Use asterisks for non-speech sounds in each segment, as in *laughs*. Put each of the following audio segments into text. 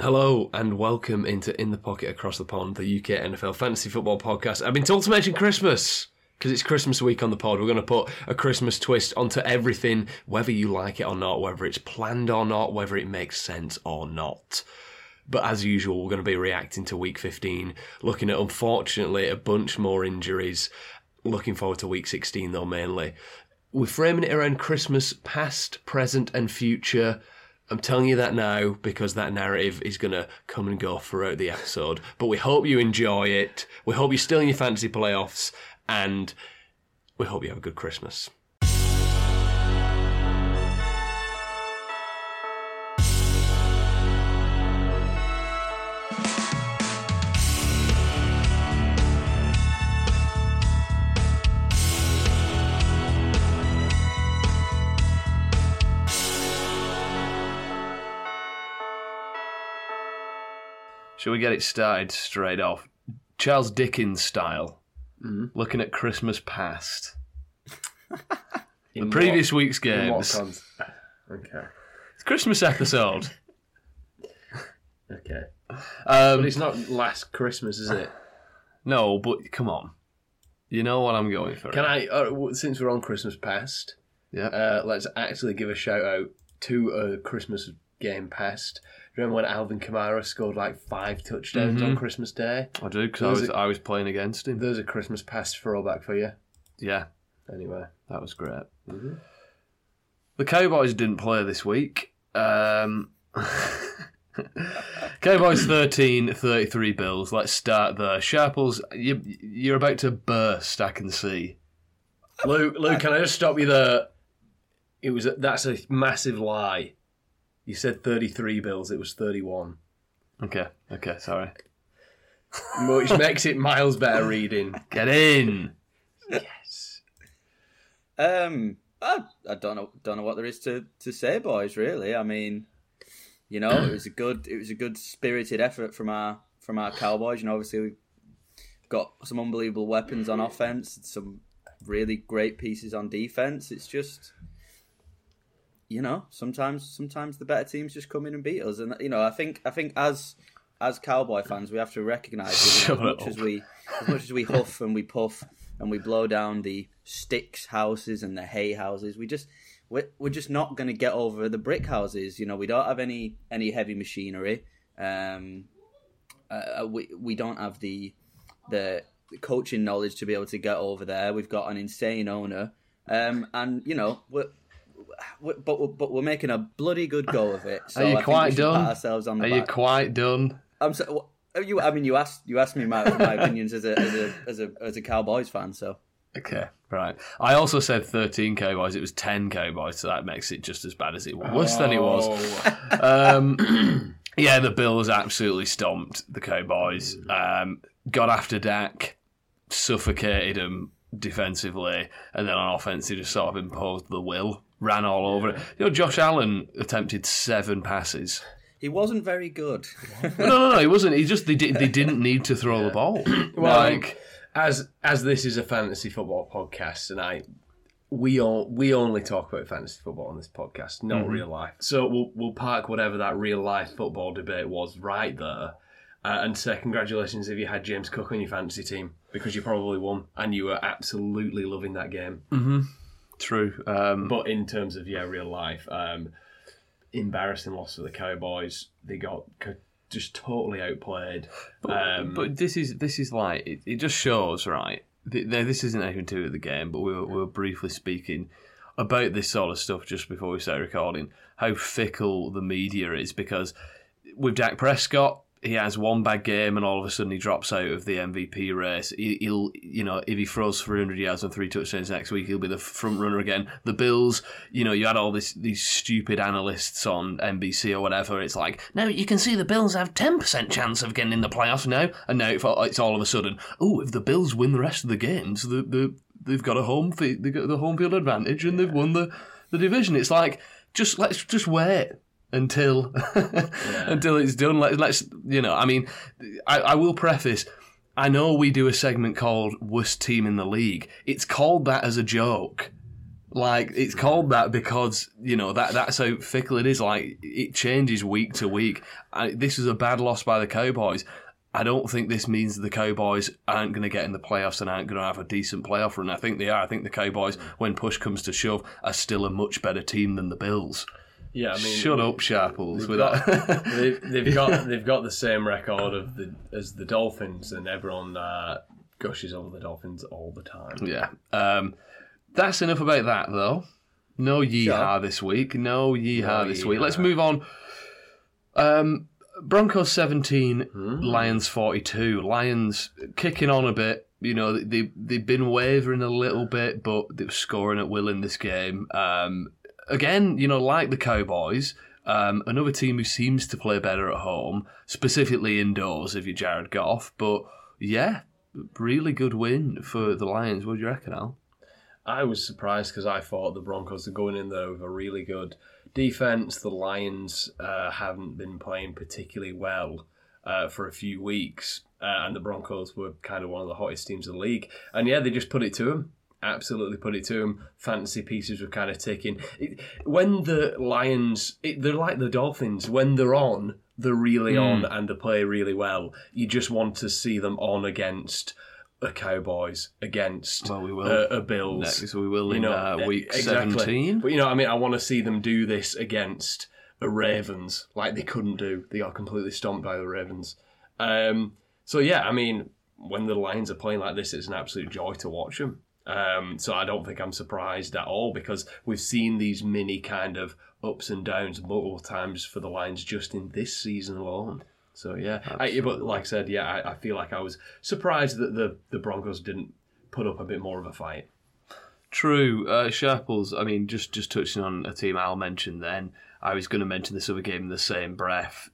Hello and welcome into In the Pocket Across the Pond, the UK NFL Fantasy Football Podcast. I've been told to mention Christmas because it's Christmas week on the pod. We're going to put a Christmas twist onto everything, whether you like it or not, whether it's planned or not, whether it makes sense or not. But as usual, we're going to be reacting to week 15, looking at unfortunately a bunch more injuries. Looking forward to week 16 though, mainly. We're framing it around Christmas, past, present, and future. I'm telling you that now because that narrative is going to come and go throughout the episode. But we hope you enjoy it. We hope you're still in your fantasy playoffs. And we hope you have a good Christmas. Shall we get it started straight off? Charles Dickens style, looking at Christmas past. *laughs* the previous week's games. okay. It's Christmas episode. *laughs* Okay. But Um, it's not last Christmas, is it? no, but come on. You know what I'm going for. Can I, uh, since we're on Christmas past, Yeah. uh, let's actually give a shout out to a Christmas game past. Remember when Alvin Kamara scored like five touchdowns on Christmas Day? I do because I was, are- I was playing against him. There's a Christmas past throwback for you. Yeah, Anyway. that was great. Mhm. The Cowboys didn't play this week. Um, *laughs* Cowboys 13, 33 Bills. Let's start there. Sharples, you, you're about to burst, I can see. Luke, Luke, can I just stop you there? It was a, that's a massive lie. You said 33 bills, it was 31. Okay, okay, sorry. Which makes it miles better reading. *laughs* Get in. Yes. Um, I, I don't know, don't know what there is to, to say, boys. Really, I mean, you know, it was a good, it was a good spirited effort from our from our Cowboys. You know, obviously we got some unbelievable weapons on offense, some really great pieces on defense. It's just, you know, sometimes sometimes the better teams just come in and beat us, and you know, I think I think as as Cowboy fans, we have to recognise you know, *laughs* as much up. as we as much as we huff and we puff and we blow down the sticks houses and the hay houses, we just we're, we're just not going to get over the brick houses. You know, we don't have any any heavy machinery. Um, uh, we we don't have the the coaching knowledge to be able to get over there. We've got an insane owner, um, and you know we're. But we're, but we're making a bloody good go of it. *laughs* So Are you I quite done? Ourselves on the Are you quite done? I'm so, you. I mean, you asked you asked me my, my opinions as a as a as a as a Cowboys fan. So Okay, right. I also said 13 Cowboys. It was 10 Cowboys, so that makes it just as bad as it was. Worse than it was. Oh. Um, *clears throat* yeah, the Bills absolutely stomped the Cowboys. Um, got after Dak, suffocated him defensively, and then on offense, he just sort of imposed the will, ran all over it. You know, Josh Allen attempted seven passes. he wasn't very good. No, no, no, he wasn't. He just they, did, they didn't need to throw the ball. *clears throat* Well, like, um, as as this is a fantasy football podcast, and I we all we only talk about fantasy football on this podcast, not mm-hmm. real life. So we'll we'll park whatever that real life football debate was right there, uh, and say congratulations if you had James Cook on your fantasy team because you probably won and you were absolutely loving that game. Mm-hmm. True. Um, But in terms of yeah, real life, um, embarrassing loss for the Cowboys. They got just totally outplayed. Um, But this is this is like it, it just shows right. th- th- This isn't anything to do with the game, but we were, we were briefly speaking about this sort of stuff just before we started recording. How fickle the media is because with Dak Prescott, he has one bad game and all of a sudden he drops out of the MVP race. He, he'll, you know, if he throws 300 yards and three touchdowns next week, he'll be the front runner again. The Bills, you know, you had all this these stupid analysts on NBC or whatever. It's like, no, you can see the Bills have 10% chance of getting in the playoffs now, and now it's all- of a sudden, oh, if the Bills win the rest of the games, the, the they've got a home fi- they got the home field advantage and they've won the, the division. It's like just let's just wait until until it's done. Let's let's you know. I mean, I, I will preface. I know we do a segment called "Worst Team in the League." It's called that as a joke. Like it's called that because you know that that's how fickle it is. Like it changes week to week. I, this was a bad loss by the Cowboys. I don't think this means the Cowboys aren't going to get in the playoffs and aren't going to have a decent playoff run. I think they are. I think the Cowboys, mm. when push comes to shove, are still a much better team than the Bills. Yeah, I mean, Shut up, Sharples. They've With got, that. *laughs* they've, they've got *laughs* they've got the same record of the as the Dolphins, and everyone uh, gushes over the Dolphins all the time. yeah. Um, that's enough about that, though. No yeehaw this week. No yeehaw No this week. Let's move on. Um, Broncos 17, Lions 42. Lions kicking on a bit. You know, they, they've been wavering a little bit, but they were scoring at will in this game. Um, again, you know, like the Cowboys, um, another team who seems to play better at home, specifically indoors if you're Jared Goff. But yeah, really good win for the Lions. What do you reckon, Al? I was surprised because I thought the Broncos are going in there with a really good defense. The Lions uh, haven't been playing particularly well uh, for a few weeks, uh, and the Broncos were kind of one of the hottest teams in the league. And yeah, they just put it to them. Absolutely put it to them. Fantasy pieces were kind of ticking. It, when the Lions, it, they're like the Dolphins. When they're on, they're really on and they play really well. You just want to see them on against a Cowboys, against Well, we will. a, a Bills. Next, we will You in know, uh, week exactly. 17. But you know, what I mean, I want to see them do this against the Ravens, like they couldn't do. They got completely stomped by the Ravens. Um, so yeah, I mean, when the Lions are playing like this, it's an absolute joy to watch them. Um, so I don't think I'm surprised at all because we've seen these mini kind of ups and downs multiple times for the Lions just in this season alone. So yeah, I, but like I said, yeah, I, I feel like I was surprised that the the Broncos didn't put up a bit more of a fight. True. Uh, Sharples, I mean, just, just touching on a team Al mentioned then, I was going to mention this other game in the same breath.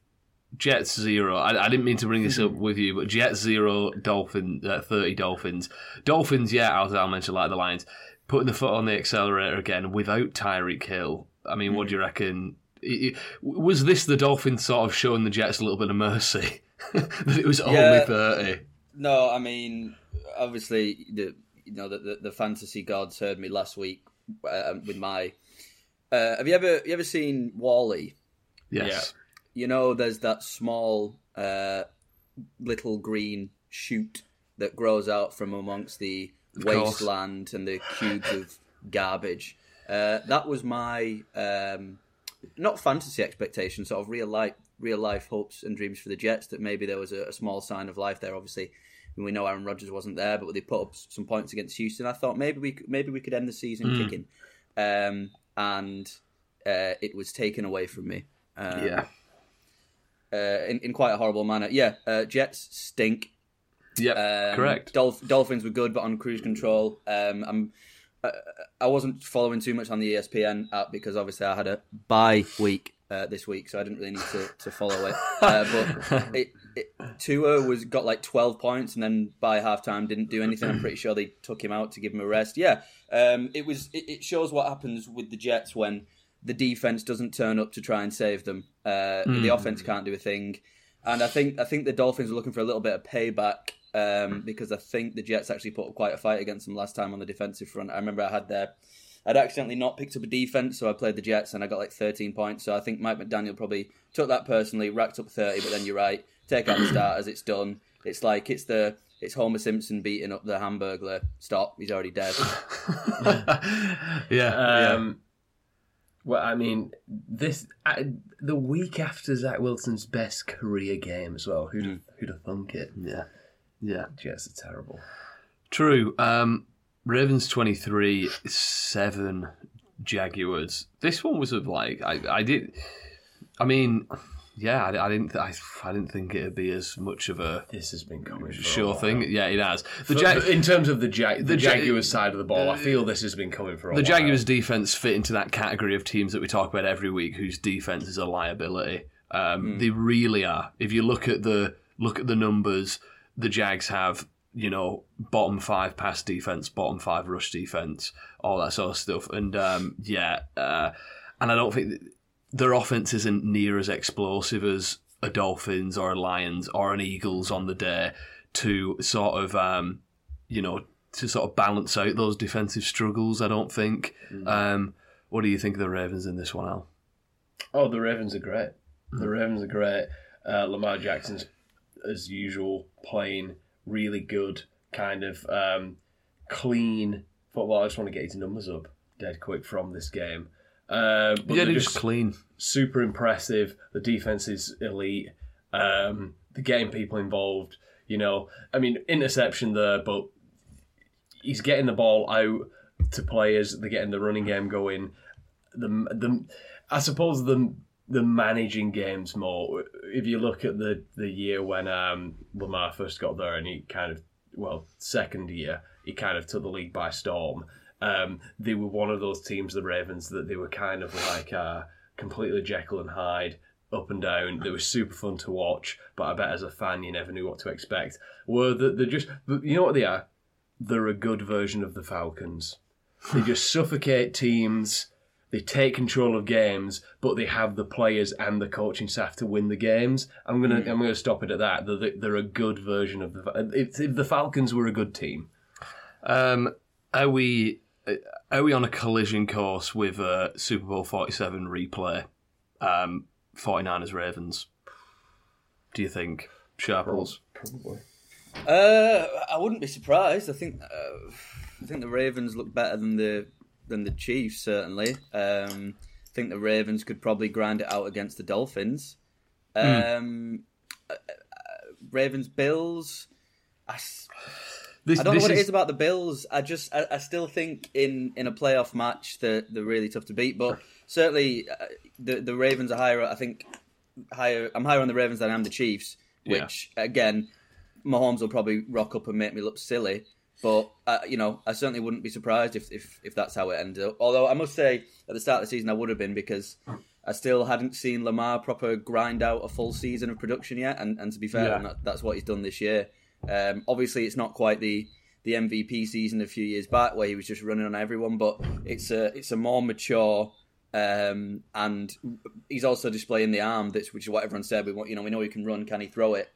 Jets zero. I, I didn't mean to bring this up with you, but Jets zero, Dolphin uh, thirty Dolphins. Dolphins, yeah, as Al mentioned, like the Lions, putting the foot on the accelerator again without Tyreek Hill. I mean, what do you reckon? I- I- Was this the Dolphins sort of showing the Jets a little bit of mercy *laughs* that it was only Yeah. thirty? No, I mean, obviously, the you know the the, the fantasy gods heard me last week uh, with my. Uh, have you ever you ever seen WALL-E? Yes. You know, there's that small uh, little green shoot that grows out from amongst the course. wasteland and the cubes of garbage. Uh, that was my um, not fantasy expectation, sort of real life, real life hopes and dreams for the Jets. That maybe there was a, a small sign of life there. Obviously, we know Aaron Rodgers wasn't there, but they put up some points against Houston. I thought maybe we could- maybe we could end the season kicking, um, and uh, it was taken away from me. Um, Yeah. Uh, in, in quite a horrible manner. Yeah, uh, Jets stink. Yeah, Um, correct. Dolph- Dolphins were good, but on cruise control. Um, I'm, uh, I wasn't following too much on the ESPN app because obviously I had a bye week uh, this week, so I didn't really need to, to follow it. Uh, but *laughs* it, it, Tua was got like 12 points, and then by halftime didn't do anything. I'm pretty sure they took him out to give him a rest. Yeah, um, it was. It, it shows what happens with the Jets when the defense doesn't turn up to try and save them. Uh, The offense can't do a thing, and I think I think the Dolphins are looking for a little bit of payback um, because I think the Jets actually put up quite a fight against them last time on the defensive front. I remember I had their I'd accidentally not picked up a defense, so I played the Jets and I got like 13 points. So I think Mike McDaniel probably took that personally, racked up 30. But then you're right, take out the starters, it's done. It's like it's the it's Homer Simpson beating up the Hamburglar. Stop, he's already dead. *laughs* yeah. yeah. Well, I mean, this uh, the week after Zach Wilson's best career game as well. Who'd have, who'd have thunk it? Yeah. Yeah. Jets are terrible. True. Um, Ravens 23, 7 Jaguars. This one was of like, I, I did, I mean, yeah, I, I didn't, I, I didn't think it'd be as much of a This has been coming for a sure while. thing. Yeah, it has. The, For- Jag- in terms of the Jag- the, the Ja- Jaguars side of the ball, I feel this has been coming for a while. the. Jaguars defense fit into that category of teams that we talk about every week, whose defense is a liability. Um, They really are. If you look at the look at the numbers, the Jags have you know bottom five pass defense, bottom five rush defense, all that sort of stuff. And um, yeah, uh, and I don't think their offense isn't near as explosive as a Dolphins or a Lions or an Eagles on the day to sort of um, you know to sort of balance out those defensive struggles. I don't think. Um, what do you think of the Ravens in this one, Al? Oh, the Ravens are great. The Ravens are great. Uh, Lamar Jackson's, as usual, playing really good, kind of um, clean football. I just want to get his numbers up dead quick from this game. Uh, but yeah, they're just clean. super impressive. The defense is elite. Um, they're getting people involved. You know, I mean, interception there, but he's getting the ball out to players. They're getting the running game going. The the I suppose the the managing games more. If you look at the the year when um, Lamar first got there, and he kind of well second year, he kind of took the league by storm. Um, they were one of those teams, the Ravens, that they were kind of like uh, completely Jekyll and Hyde, up and down. They were super fun to watch, but I bet as a fan you never knew what to expect. Were that they're just you know what they are? They're a good version of the Falcons. They just *laughs* suffocate teams. They take control of games, but they have the players and the coaching staff to win the games. I'm gonna I'm gonna stop it at that. They're, they're a good version of the. If, if the Falcons were a good team, Um, are we are we on a collision course with uh, Super Bowl Forty Seven replay? Um, 49ers Ravens. Do you think Sharples? probably. Uh, I wouldn't be surprised. I think uh, I think the Ravens look better than the than the Chiefs. Certainly, um, I think the Ravens could probably grind it out against the Dolphins. Um, uh, uh, Ravens Bills. I, s- This, I don't know what it is- is about the Bills. I just I, I still think in, in a playoff match they're, they're really tough to beat. But certainly uh, the the Ravens are higher. I think higher. I'm higher on the Ravens than I am the Chiefs. Yeah. Which again, Mahomes will probably rock up and make me look silly. But uh, you know, I certainly wouldn't be surprised if, if if that's how it ended up. Although I must say, at the start of the season, I would have been because I still hadn't seen Lamar proper grind out a full season of production yet. And, and to be fair, Yeah. that, that's what he's done this year. Um, obviously, it's not quite the the MVP season a few years back where he was just running on everyone, but it's a it's a more mature. Um, and he's also displaying the arm, that's which is what everyone said. We want, you know, we know he can run. Can he throw it?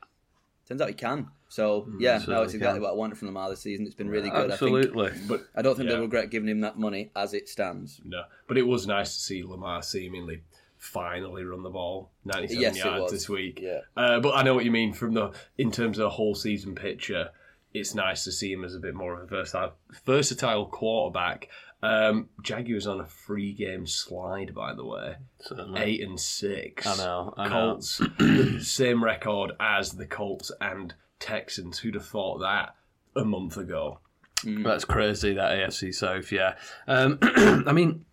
Turns out he can. So yeah, no, it's exactly can. what I wanted from Lamar this season. It's been really good. I Absolutely. think. But I don't think Yeah. they'll regret giving him that money as it stands. no, but it was nice to see Lamar seemingly finally run the ball 97 Yes, yards this week. Yeah. Uh, but I know what you mean from the in terms of the whole season picture. It's nice to see him as a bit more of a versatile, versatile quarterback. Um, Jaguars on a free game slide, by the way, Certainly. eight and six. I know. I know. Colts, *clears throat* same record as the Colts and Texans. Who'd have thought that a month ago? That's crazy, that AFC South, yeah. Um, *clears throat* I mean,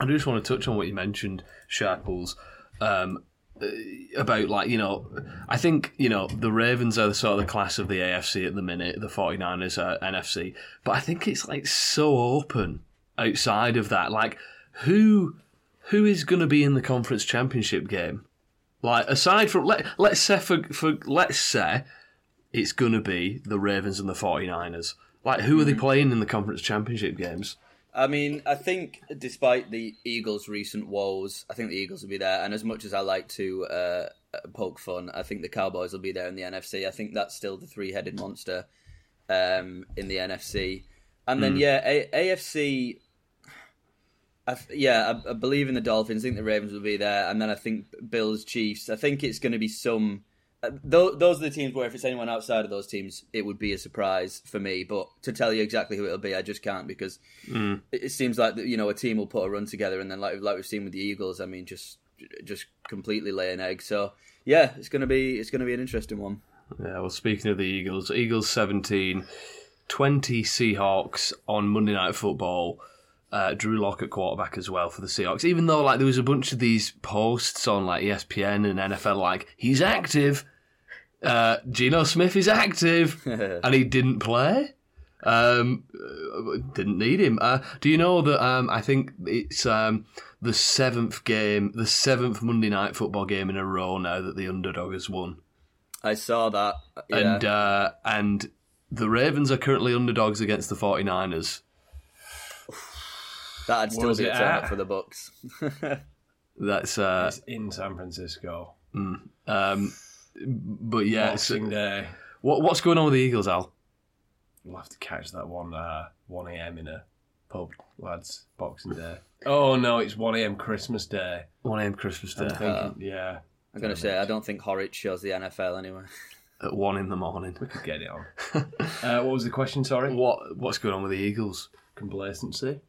I just want to touch on what you mentioned, Sharples, um, about, like, you know, I think, you know, the Ravens are the sort of the class of the AFC at the minute, the 49ers are NFC, but I think it's, like, so open outside of that. Like, who who is going to be in the conference championship game? Like, aside from, let, let's say, for, for, let's say, it's going to be the Ravens and the 49ers. Like, who are they playing in the conference championship games? I mean, I think despite the Eagles' recent woes, I think the Eagles will be there. And as much as I like to uh, poke fun, I think the Cowboys will be there in the NFC. I think that's still the three-headed monster um, in the NFC. And then yeah, A- AFC. I th- yeah, I, I believe in the Dolphins. I think the Ravens will be there, and then I think Bills, Chiefs. I think it's going to be some. Uh, th- those are the teams where if it's anyone outside of those teams, it would be a surprise for me. But to tell you exactly who it'll be, I just can't because it, it seems like you know a team will put a run together, and then like like we've seen with the Eagles, I mean, just just completely lay an egg. So yeah, it's gonna be it's gonna be an interesting one. Yeah, well, speaking of the Eagles, Eagles 17, 20 Seahawks on Monday Night Football. Uh, Drew Lock at quarterback as well for the Seahawks. Even though like there was a bunch of these posts on like ESPN and NFL, like he's active, uh, Geno Smith is active, *laughs* and he didn't play. Um, didn't need him. Uh, do you know that? Um, I think it's um, the seventh game, the seventh Monday Night Football game in a row now that the underdog has won I saw that. Yeah. and uh, and the Ravens are currently underdogs against the 49ers. *sighs* That'd still be a it turn up for the Bucks. *laughs* That's uh, It's in San Francisco. um, but yeah, it's, Boxing Day. what what's going on with the Eagles, Al? we'll have to catch that one uh, one a.m. in a pub, lads. Boxing Day. *sighs* Oh no, it's one a.m. Christmas Day. 1 a.m. Christmas Day I'm thinking, yeah, I'm going to say, I don't think Horwich shows the NFL anyway. *laughs* at 1 in the morning. we could get it on. *laughs* uh, what was the question? Sorry. What What's going on with the Eagles? Complacency.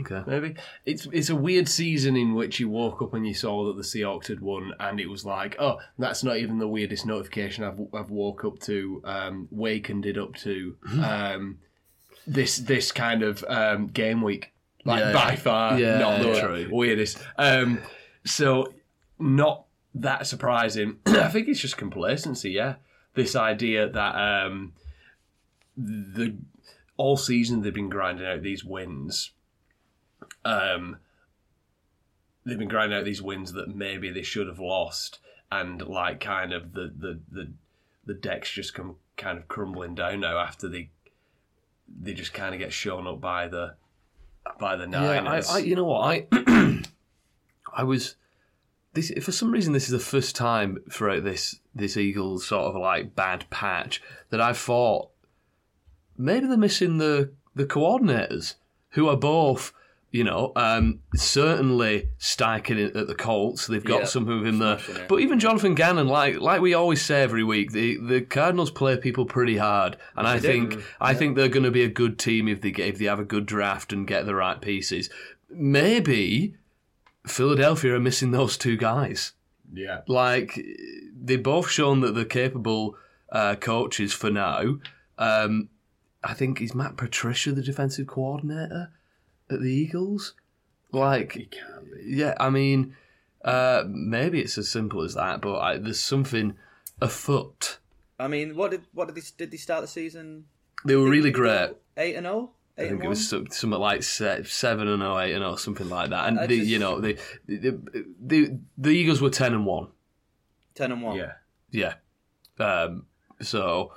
Okay. Maybe it's it's a weird season in which you woke up and you saw that the Seahawks had won, and it was like, oh, that's not even the weirdest notification I've I've woke up to, um, wakened it up to, *laughs* um, this this kind of um, game week, like Yeah. by far Yeah, not the true. weirdest. Um, so not that surprising. *clears throat* I think it's just complacency. Yeah, this idea that um, the all season they've been grinding out these wins um, they've been grinding out these wins that maybe they should have lost, and like kind of the the the, the decks just come kind of crumbling down now after they they just kind of get shown up by the by the Yeah, I, I, you know what? I *clears throat* I was this for some reason. This is the first time throughout this this Eagles sort of like bad patch that I thought maybe they're missing the the coordinators who are both. You know, um, certainly Steichen at the Colts. They've got Yeah, some of him there, it. but even Jonathan Gannon, like like we always say every week, the, the Cardinals play people pretty hard, and I do. think I think they're going to be a good team if they get if they have a good draft and get the right pieces. Maybe Philadelphia are missing those two guys. yeah, Like they've both shown that they're capable uh, coaches for now. Um, I think is Matt Patricia the defensive coordinator at the Eagles. Like he can't be. yeah, I mean, uh, maybe it's as simple as that, but I, there's something afoot. I mean, what did what did they did they start the season? They were really great. Eight and zero. I Eight think and it was something like seven and oh, eight and oh, something like that. And I the, just- you know, the, the the the Eagles were ten and one. ten and one. Yeah, Yeah. Um, so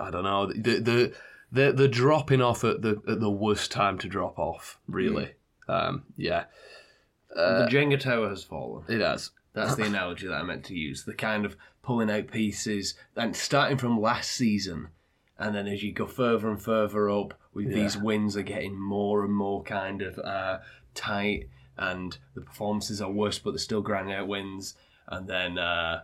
I don't know. The the the the dropping off at the at the worst time to drop off. Really. Um, yeah, the Jenga tower has fallen. it has. That's the analogy that I meant to use. The kind of pulling out pieces and starting from last season, and then as you go further and further up, with these wins are getting more and more kind of uh, tight, and the performances are worse, but they're still grinding out wins. And then, uh,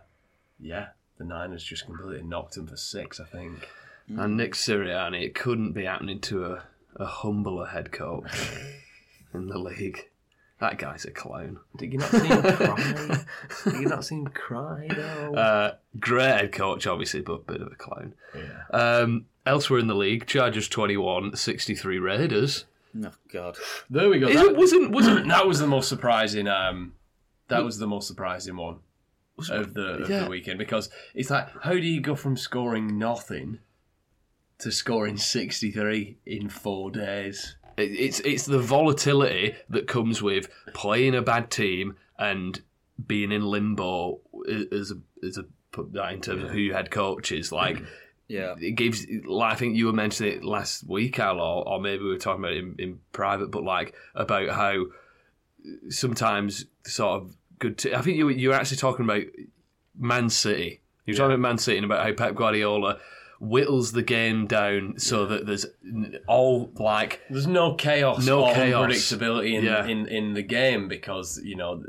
yeah, the Niners just completely knocked them for six, I think. And Nick Sirianni, it couldn't be happening to a, a humbler head coach *laughs* in the league. That guy's a clown. Did you not see him *laughs* cry? Did you not see him cry though? Uh, great head coach, obviously, but a bit of a clown. yeah. Um, elsewhere in the league, Chargers 21, 63 Raiders. Oh God. There we go. It That, wasn't, wasn't, *clears throat* that was the most surprising. Um, that was the most surprising one. of the of Yeah. the weekend because it's like how do you go from scoring nothing to scoring 63 in 4 days. It's it's the volatility that comes with playing a bad team and being in limbo as a, as a in terms of who your head coach is. Like *clears throat* Yeah. it gives. Like I think you were mentioning it last week, Al, or, or maybe we were talking about it in, in private, but like about how sometimes sort of good. T- I think you you were actually talking about Man City. You were talking about Man City and about how Pep Guardiola whittles the game down so that there's all like there's no chaos No or chaos. unpredictability in, Yeah. in, in the game because you know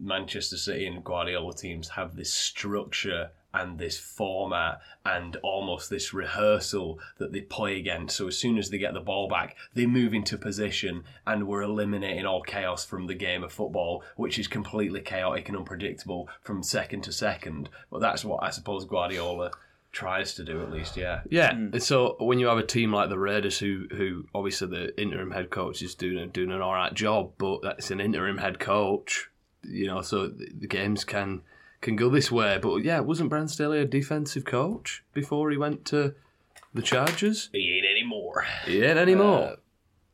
Manchester City and Guardiola teams have this structure and this format and almost this rehearsal that they play against. So as soon as they get the ball back, they move into position and we're eliminating all chaos from the game of football, which is completely chaotic and unpredictable from second to second. But that's what I suppose Guardiola tries to do at least, yeah. Yeah. Hmm. and So when you have a team like the Raiders, who who obviously the interim head coach is doing doing an all right job, but that's an interim head coach, you know. So the the games can can go this way. But yeah, wasn't Brandon Staley a defensive coach before he went to the Chargers? He ain't anymore. He ain't anymore. Uh,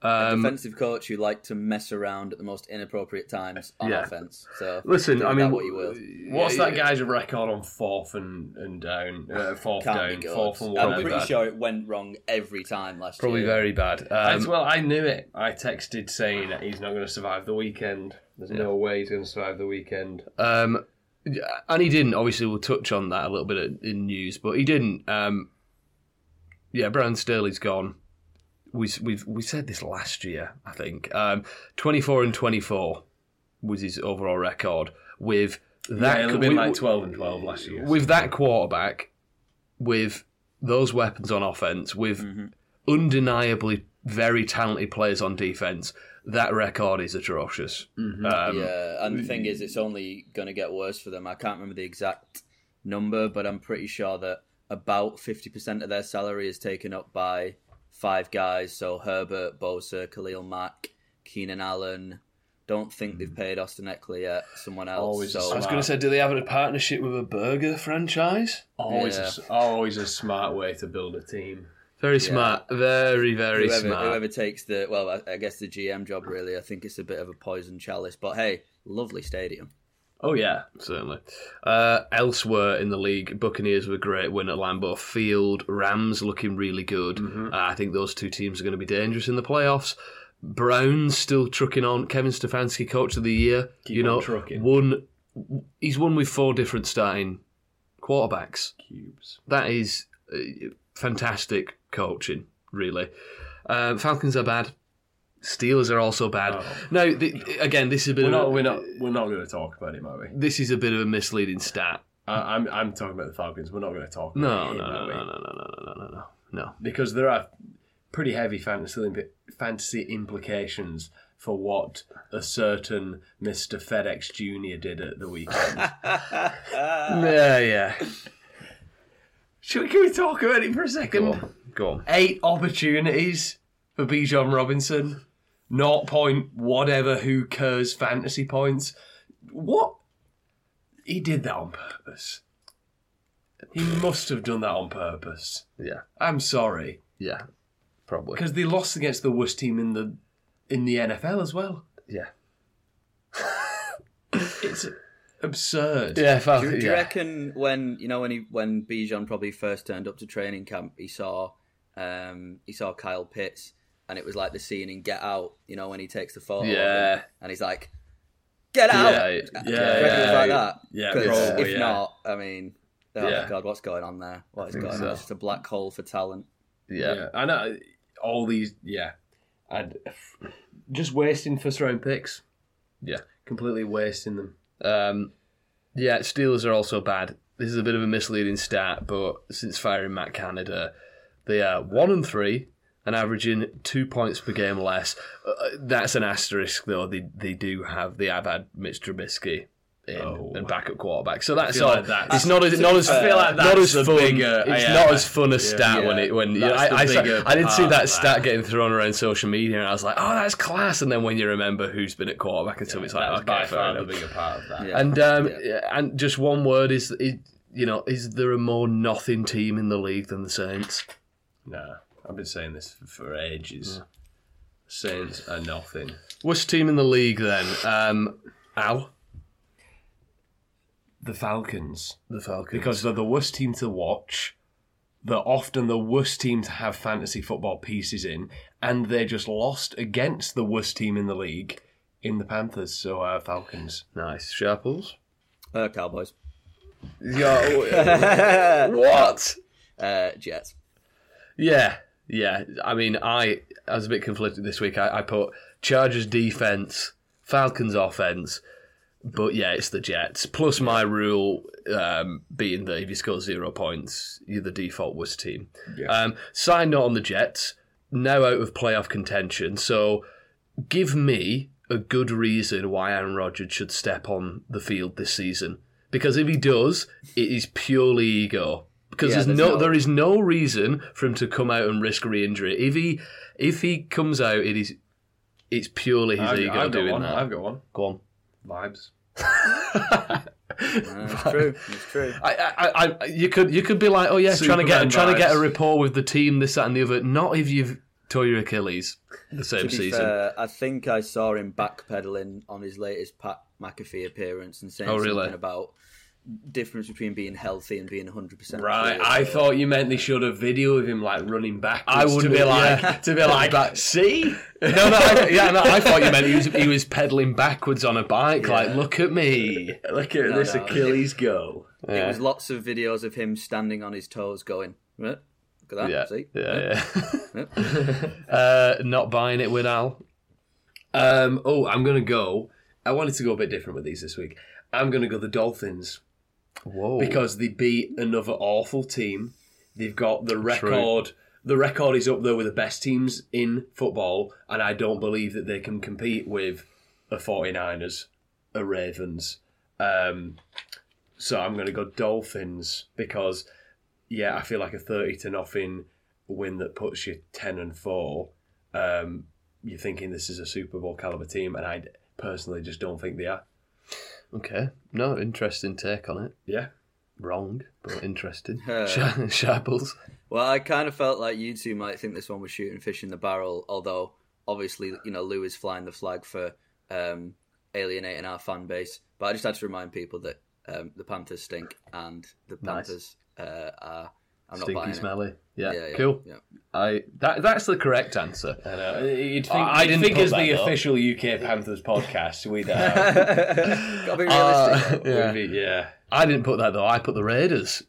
Um, Defensive coach who liked to mess around at the most inappropriate times on Yeah. offense. So listen, I mean, what you will. What's yeah, that guy's record on fourth and, and down? Uh, *sighs* fourth Can't down, fourth and one? I'm pretty bad. sure it went wrong every time last Probably year. very bad. As Um, well, I knew it. I texted saying that he's not going to survive the weekend. There's no way he's going to survive the weekend. Um, and he didn't. Obviously, we'll touch on that a little bit in news, but he didn't. Um, yeah, Brandon Staley's gone. We we've we said this last year, I think. Um, twenty four and twenty four was his overall record with That that. yeah, it'll with, be like twelve and twelve last year. with that quarterback, with those weapons on offense, with undeniably very talented players on defense, that record is atrocious. Um, yeah, and the thing is, it's only going to get worse for them. I can't remember the exact number, but I'm pretty sure that about 50% of their salary is taken up by five guys. So Herbert, Bosa, Khalil Mack, Keenan Allen. Don't think they've hmm. paid Austin Ekeler yet. Someone else. Always so I was going to say, do they have a partnership with a burger franchise? always, Yeah. a s always a smart way to build a team. Very smart. Very, very whoever, smart. whoever takes the well, I, I guess the GM job really. I think it's a bit of a poison chalice, but hey, lovely stadium. Oh yeah, Certainly. Uh, elsewhere in the league, Buccaneers were a great win at Lambeau Field. Rams looking really good. Uh, I think those two teams are going to be dangerous in the playoffs. Browns still trucking on. Kevin Stefanski, coach of the year. you on know, trucking. won. He's won with four different starting quarterbacks. cubes. That is uh, fantastic coaching, really. Um, Falcons are bad. Steelers are also bad. Oh. Now, the, again, this is a bit We're of not. a, We're not. We're not going to talk about it, are we? this is a bit of a misleading stat. I, I'm. I'm talking about the Falcons. We're not going to talk. About No, it no, no, no, no, no, no, no, no, no, no. because there are pretty heavy fantasy fantasy implications for what a certain Mister FedEx Junior did at the weekend. *laughs* Yeah, yeah. Should we, can we talk about it for a second? Go on. Go on. Eight opportunities for Bijan Robinson. Naught point whatever who cares fantasy points. What? He did that on purpose. He must have done that on purpose. Yeah, I'm sorry yeah. Probably. because they lost against the worst team in the in the NFL as well. Yeah. *laughs* It's absurd. Yeah, Fal- Do, do you reckon when you know when he when Bijan probably first turned up to training camp, he saw um, he saw Kyle Pitts, and it was like the scene in Get Out. You know when he takes the photo, Yeah. and he's like, "Get out!" Yeah, Do yeah, you reckon it was yeah, like yeah. that. Yeah, 'Cause probably, if yeah. not, I mean, oh Yeah. my god, what's going on there? What is think going so. on? It's just a black hole for talent. Yeah. Yeah, I know. All these, yeah, and just wasting first round picks. Yeah. completely wasting them. Um, yeah, Steelers are also bad. This is a bit of a misleading stat, but since firing Matt Canada, they are one and three and averaging two points per game less. Uh, that's an asterisk, though. They they do have they have had Mitch Trubisky in Oh. and backup quarterback, so that's all. like that's- it's not as not as I feel like not as fun. bigger- it's yeah. not as fun a stat Yeah. when it when you know, I, I, saw- bigger I did see part that stat getting thrown around social media, and I was like, oh, that's class. And then when you remember who's been at quarterback and stuff, it's like, That's okay, by fair far the bigger part of that. Yeah. And um, Yeah. yeah, and just one word is, is you know, is there a more nothing team in the league than the Saints? Nah, I've been saying this for, for ages. Saints are nothing. Worst team in the league then? Um, Al, The Falcons, the Falcons. because they're the worst team to watch. They're often the worst team to have fantasy football pieces in, and they just lost against the worst team in the league in the Panthers. So uh, Falcons. nice Sharples. Uh, Cowboys, Yeah. *laughs* what? uh, Jets. Yeah, yeah. I mean, I, I was a bit conflicted this week. I, I put Chargers defense, Falcons offense, but yeah, it's the Jets. Plus my rule um, being that if you score zero points, you're the default worst team. Yeah. Um, side note on the Jets, now out of playoff contention. So give me a good reason why Aaron Rodgers should step on the field this season. Because if he does, it is purely ego. Because Yeah, there's, there's no, no- there is no reason for him to come out and risk re-injury. If he if he comes out, it is it's purely his I've, ego I've got doing one. that. I've got one. Go on. Vibes. *laughs* Uh, it's true. It's true. I, I, I, you could you could be like, oh yeah, trying to get Superman trying to get a rapport with the team, this that and the other. Not if you've tore your Achilles the same To be season. fair, I think I saw him backpedaling on his latest Pat McAfee appearance and saying Oh, really? something about difference between being healthy and being 100% Right, clear, I thought you meant they showed a video of him like running back. I wouldn't- be like yeah. to be like, Back- see, no, no, I, yeah, no. I thought you meant he was he was pedaling backwards on a bike. Like, look at me. look at No, this no. Achilles go. It was lots of videos of him standing on his toes going, "What? Look at that. Yeah, See? yeah, yeah. *laughs* uh, not buying it with Al. Um, oh, I'm going to go. I wanted to go a bit different with these this week. I'm going to go the Dolphins Whoa, because they beat another awful team. They've got the record. The record is up there with the best teams in football, and I don't believe that they can compete with a 49ers, a Ravens. Um, so I'm going to go Dolphins because, yeah, I feel like a 30 to nothing win that puts you 10 and 4. Um, you're thinking this is a Super Bowl caliber team, and I personally just don't think they are. Okay, no, interesting take on it. Yeah. Wrong, but interesting. *laughs* Sharples. Well, I kind of felt like you two might think this one was shooting fish in the barrel, although obviously, you know, Lou is flying the flag for um, alienating our fan base. But I just had to remind people that um, the Panthers stink and the Nice. Panthers uh, are. I'm not Stinky buying smelly. Yeah. Yeah, yeah, cool. Yeah. I that that's the correct answer. I know. You'd think, I you'd didn't think put as that the up. official UK Panthers podcast, we'd uh, *laughs* Gotta be realistic. Uh, yeah. we'd be- yeah. I didn't put that though. I put the Raiders,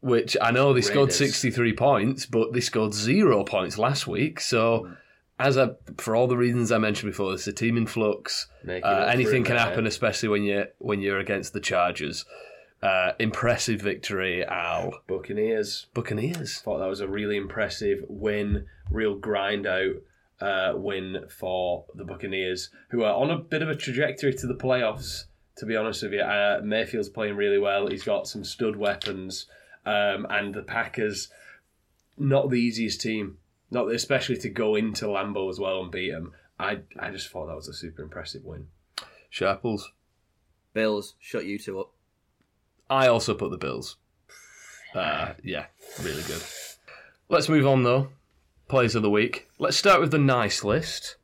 which I know they scored Raiders. 63 points, but they scored zero points last week. So, as I, for all the reasons I mentioned before, it's a team in flux. Make it Uh, for anything it, can man. happen, especially when you when you're against the Chargers. Uh, impressive victory, Al. Buccaneers. Buccaneers. Thought that was a really impressive win, real grind out uh, win for the Buccaneers, who are on a bit of a trajectory to the playoffs. To be honest with you, uh, Mayfield's playing really well. He's got some stud weapons, um, and the Packers, not the easiest team, not especially to go into Lambeau as well and beat them. I I just thought that was a super impressive win. Sharples. Bills, shut you two up. I also put the Bills. Uh, yeah, really good. Let's move on though. Plays of the week. Let's start with the nice list.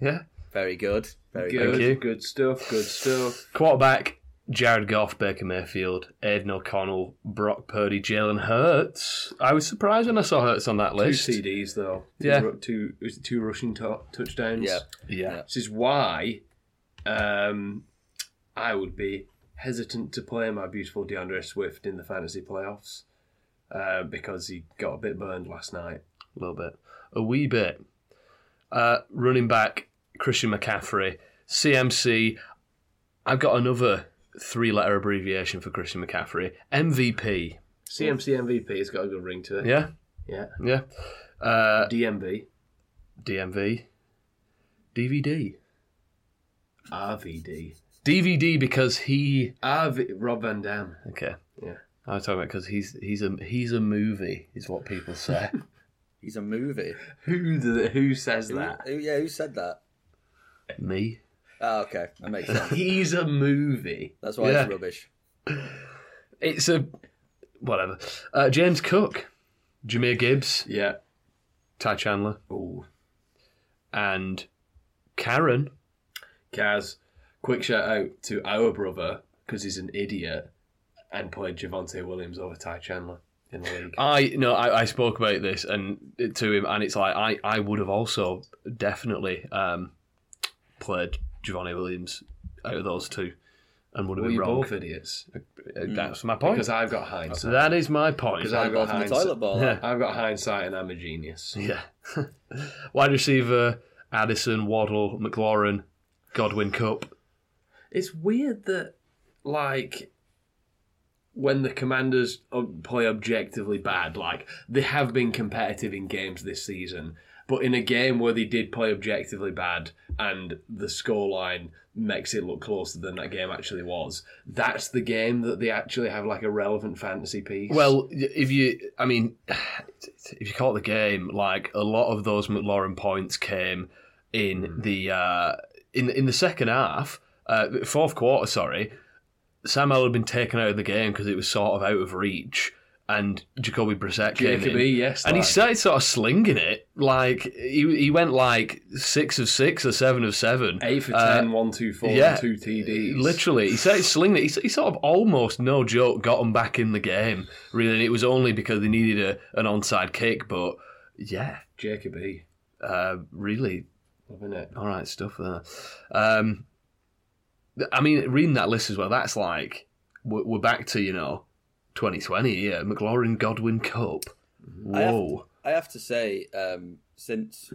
Yeah. Very good. Very Good, good. Thank you. good stuff. Good stuff. Quarterback Jared Goff, Baker Mayfield, Aidan O'Connell, Brock Purdy, Jalen Hurts. I was surprised when I saw Hurts on that list. Two. TDs though. Two, Yeah. ru- two was it two rushing to- touchdowns. Yeah. Yeah. This is why um, I would be hesitant to play my beautiful D'Andre Swift in the fantasy playoffs uh, because he got a bit burned last night. a little bit, a wee bit. Uh, running back Christian McCaffrey, CMC. I've got another three-letter abbreviation for Christian McCaffrey. MVP. CMC MVP has got a good ring to it. Yeah, Yeah. yeah. Uh, DMV, DMV. DVD. RVD, DVD because he. RV, Rob Van Dam. Okay. Yeah. I was talking about because he's he's a he's a movie is what people say. *laughs* He's a movie. Who who says that? Who, yeah, who said that? Me. Oh, okay, that makes sense. *laughs* He's a movie. That's why Yeah. it's rubbish. It's a whatever. Uh, James Cook, Jahmyr Gibbs, Yeah. Ty Chandler, Oh, and Karen. Kaz, quick shout out to our brother because he's an idiot and played Javonte Williams over Ty Chandler in the league. I no, I, I spoke about this and to him, and it's like I, I would have also definitely um, played Javonte Williams out of those two, and would have Well, been you're wrong. both idiots Uh, That's my point. because I've got hindsight. that is my point. Because I've Ball got from hindsight. toilet *laughs* bowl. Yeah. I've got hindsight and I'm a genius. Yeah. *laughs* Wide receiver Addison, Waddle, McLaurin, Godwin Kupp. It's weird that, like, when the Commanders play objectively bad, like, they have been competitive in games this season, but in a game where they did play objectively bad and the scoreline makes it look closer than that game actually was, that's the game that they actually have, like, a relevant fantasy piece. Well, if you, I mean, *sighs* if you call it the game, like a lot of those McLaurin points came in the uh, in in the second half, uh, fourth quarter. Sorry, Sam Howell had been taken out of the game because it was sort of out of reach, and Jacoby Brissett came in. Jacoby, yes. And he lad. started sort of slinging it. Like, he, he went like six of six or seven of seven. 8 for Uh, 10, 1, 2, 4, yeah. 2 TDs. Literally, he started slinging it. He, he sort of almost, no joke, got him back in the game. Really, and it was only because they needed a, an onside kick. But yeah, Jacoby. uh, really Loving it. all right stuff there. Um, I mean, reading that list as well, that's like we're, we're back to you know 2020 here. McLaurin Godwin Kupp. I have, Whoa. I have to say, um, since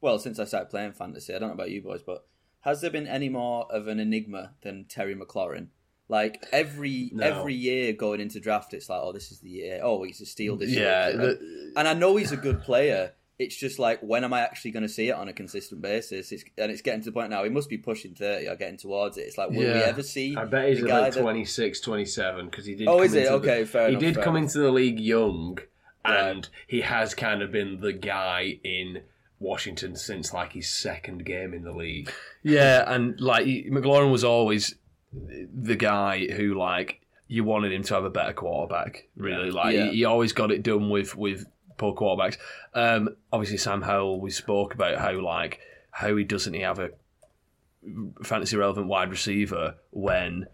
well, since I started playing fantasy, I don't know about you boys, but has there been any more of an enigma than Terry McLaurin? Like every No. every year going into draft, it's like, oh, this is the year. Oh, he's a steal this Yeah, year. the- and I know he's a good player. It's just like when am I actually going to see it on a consistent basis? It's, and it's getting to the point now. He must be pushing thirty or getting towards it. It's like, will we ever see? I bet he's the about guy 26, 27 because he did. Oh, come is it? into the- Okay, fair enough. He enough, did fair come enough. into the league young, and he has kind of been the guy in Washington since like his second game in the league. *laughs* Yeah, and like McLaurin was always the guy who like you wanted him to have a better quarterback. Really, like Yeah. he, he always got it done with with poor quarterbacks. Um, obviously, Sam Howell. We spoke about how like how he doesn't he have a fantasy relevant wide receiver when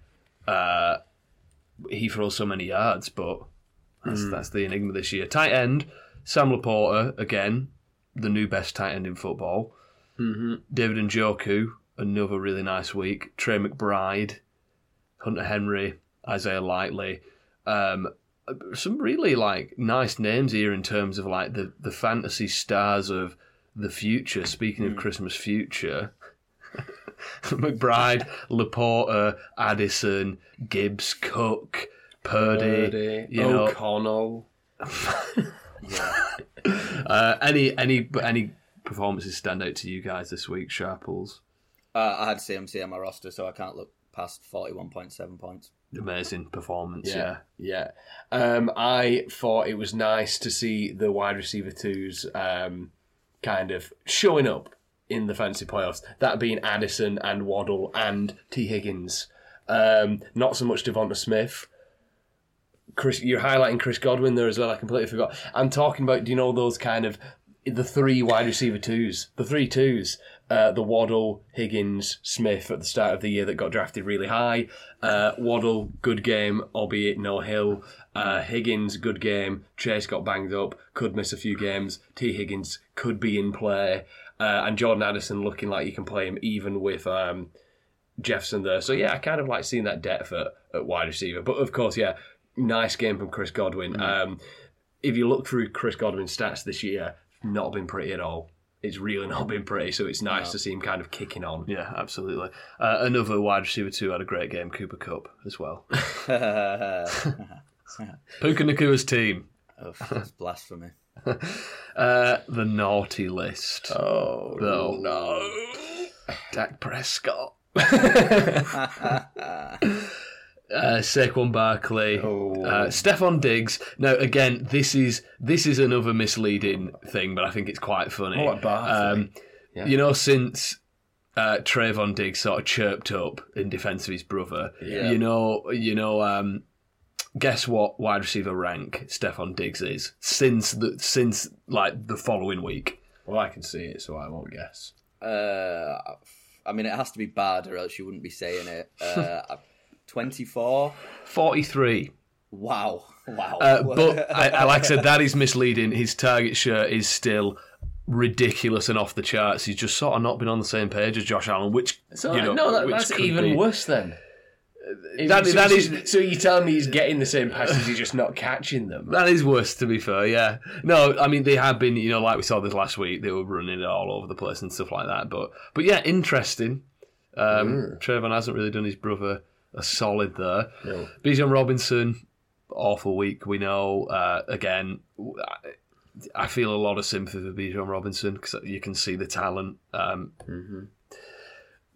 uh, he throws so many yards, but that's, that's the enigma this year. Tight end Sam Laporta again, the new best tight end in football. Mm-hmm. David Njoku, another really nice week. Trey McBride, Hunter Henry, Isaiah Likely. Um, some really like nice names here in terms of like the, the fantasy stars of the future. Speaking of Christmas future, *laughs* McBride, *laughs* Laporta, Addison, Gibbs, Cook, Purdy, you know, O'Connell. *laughs* uh, any any any performances stand out to you guys this week, Sharples? Uh, I had CMC on my roster, so I can't look past forty-one point seven points. Amazing performance, yeah. Yeah, yeah. Um, I thought it was nice to see the wide receiver twos um, kind of showing up in the fantasy playoffs. That being Addison and Waddle and T Higgins. Um, not so much Devonta Smith. Chris, you're highlighting Chris Godwin there as well. I completely forgot. I'm talking about. Do you know those kind of the three wide receiver twos, the three twos, uh, the Waddle, Higgins, Smith at the start of the year that got drafted really high. Uh, Waddle, good game, albeit no Hill. Uh, Higgins, good game. Chase got banged up, could miss a few games. T. Higgins could be in play, uh, and Jordan Addison looking like you can play him even with um, Jefferson there. So yeah, I kind of like seeing that depth at, at wide receiver. But of course, yeah, nice game from Chris Godwin. Um, if you look through Chris Godwin's stats this year, not been pretty at all. It's really not been pretty. So it's nice to see him kind of kicking on. Yeah, absolutely. Uh, another wide receiver too had a great game, Cooper Kupp as well. *laughs* *laughs* Puka Nacua's team, Oh, that's blasphemy. *laughs* uh, the naughty list. Oh No. no! Dak Prescott, uh, Saquon Barkley, Oh. uh, Stefon Diggs. Now, again, this is this is another misleading thing, but I think it's quite funny. Oh, like Barkley. Um, Yeah. You know, since uh, Trevon Diggs sort of chirped up in defence of his brother, Yeah. you know, you know, um, guess what wide receiver rank Stefon Diggs is since the since like the following week. Well, I can see it, so I won't guess. Uh, I mean, it has to be bad, or else you wouldn't be saying it. Uh, *laughs* Twenty-four. Forty three. Wow, wow. Uh, but I, I, like I said, that is misleading. His target share is still ridiculous and off the charts. He's just sort of not been on the same page as Josh Allen, which So you know, no, that, which that's even be- worse then. That- so, that so- you're telling me he's getting the same passes, he's just not catching them. That is worse, to be fair. Yeah. No, I mean they have been. You know, like we saw this last week, they were running it all over the place and stuff like that. But, but yeah, interesting. Um, Trevon hasn't really done his brother a solid there. No. Bijan Robinson, awful week. We know. Uh, again, I- feel a lot of sympathy for Bijan Robinson because you can see the talent. Um,